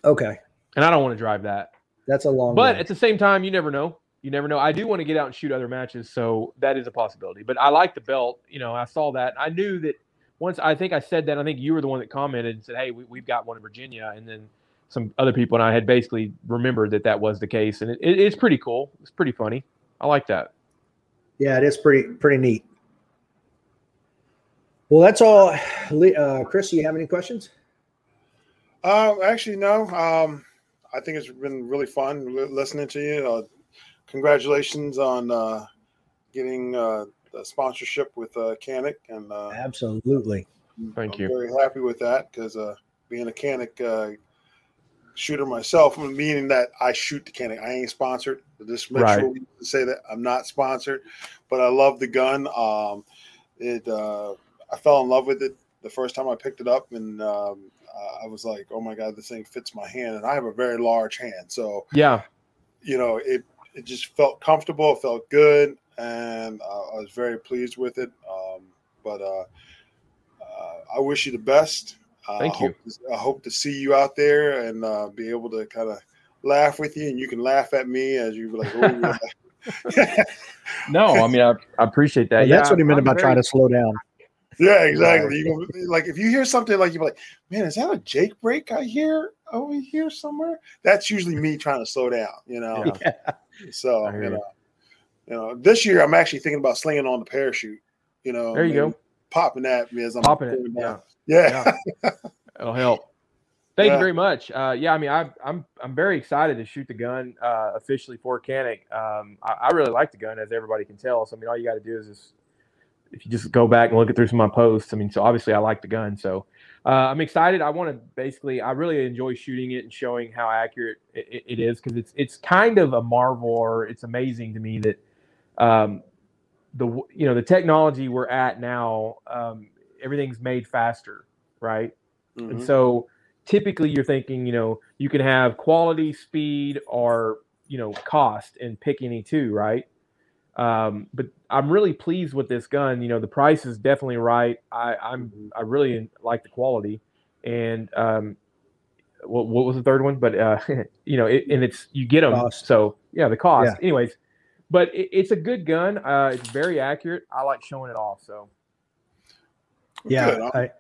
Okay, And I don't want to drive that. that's a long. But drive. at the same time, you never know. You never know. I do want to get out and shoot other matches, so that is a possibility. But I like the belt. You know, I saw that. I knew that once. I think I said that. I think you were the one that commented and said, "Hey, we, we've got one in Virginia," and then some other people and I had basically remembered that that was the case, and it, it, it's pretty cool. It's pretty funny. I like that. yeah, it is pretty pretty neat. Well, that's all. Uh, Chris, do you have any questions? Um, actually, no. Um, I think it's been really fun listening to you. Uh, congratulations on uh, getting uh, the sponsorship with uh, Canik, and uh, Absolutely. Thank I'm you. very happy with that because uh, being a Canik uh, shooter myself, meaning that I shoot the Canik, I ain't sponsored. Just make Right. sure we say that I'm not sponsored, but I love the gun. Um, it uh, I fell in love with it the first time I picked it up, and um, I was like, "Oh my god, this thing fits my hand," and I have a very large hand, so Yeah, you know it it just felt comfortable, it felt good, and uh, I was very pleased with it. Um, but uh, uh, I wish you the best. Uh, Thank I hope, I hope to see you out there and uh, be able to kind of laugh with you, and you can laugh at me as you be like, "Oh, yeah." no, I mean I, I appreciate that. Well, yeah, that's what he meant I'm about very- trying to slow down. Yeah, exactly. You go, like if you hear something like you're like, man, is that a Jake brake I hear over here somewhere? That's usually me trying to slow down, you know. Yeah. So you know, you know, this year I'm actually thinking about slinging on the parachute. You know, There you go. popping that as I'm Popping it. Yeah. down. Yeah, It'll help. Thank Yeah. you very much. Uh, yeah, I mean, I, I'm I'm very excited to shoot the gun uh, officially for Canik. Um, I, I really like the gun, as everybody can tell. So I mean, all you got to do is just if you just go back and look at through some of my posts. I mean, so obviously I like the gun. So uh, I'm excited. I want to basically, I really enjoy shooting it and showing how accurate it, it is because it's it's kind of a marvel or it's amazing to me that um, the you know the technology we're at now, um, everything's made faster, right? And Mhm. so typically you're thinking, you know, you can have quality, speed, or, you know, cost and pick any two, right? Um, but I'm really pleased with this gun. You know, the price is definitely right. I, I'm Mhm. I really like the quality. And um, what, what was the third one? But uh, you know, it, and it's you get them. Cost. So yeah, the cost. Yeah. Anyways, but it, it's a good gun. Uh, it's very accurate. I like showing it off. So Yeah, I,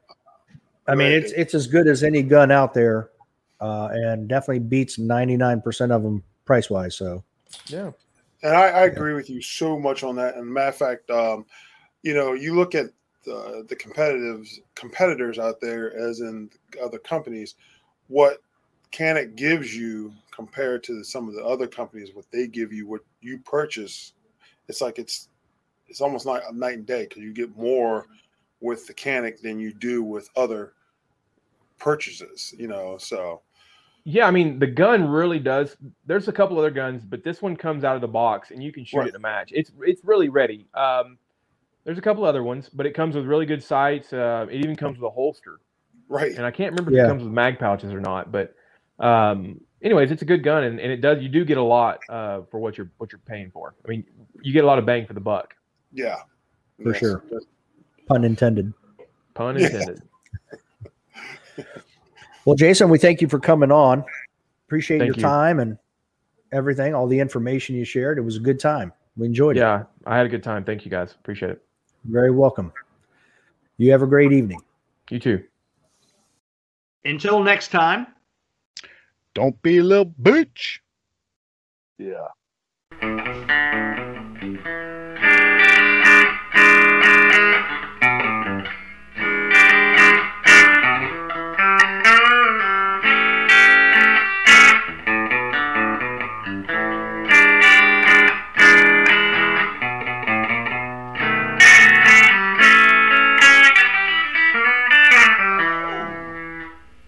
I mean it's it's as good as any gun out there, uh, and definitely beats ninety nine percent of them price wise. So yeah, And I, I agree with you so much on that. And matter of fact, um, you know, you look at the, the competitive competitors out there, as in other companies, what Canik gives you compared to some of the other companies, what they give you, what you purchase, it's like it's it's almost like a night and day because you get more with the Canik than you do with other purchases. You know, so Yeah, I mean the gun really does. There's a couple other guns, but this one comes out of the box and you can shoot Right. it in a match. It's it's really ready. Um, there's a couple other ones, but it comes with really good sights. Uh, it even comes with a holster, right. and I can't remember if it comes with mag pouches or not. But um, anyways, it's a good gun, and, and it does. You do get a lot uh, for what you're what you're paying for. I mean, you get a lot of bang for the buck. Yeah. For sure. pun intended. Pun Yeah. intended. Well, Jason, we thank you for coming on. Appreciate Thank your you. time and everything, all the information you shared. It was a good time. We enjoyed it. Yeah, I had a good time. Thank you guys. Appreciate it. Very welcome. You have a great evening. You too. Until next time. Don't be a little bitch. Yeah.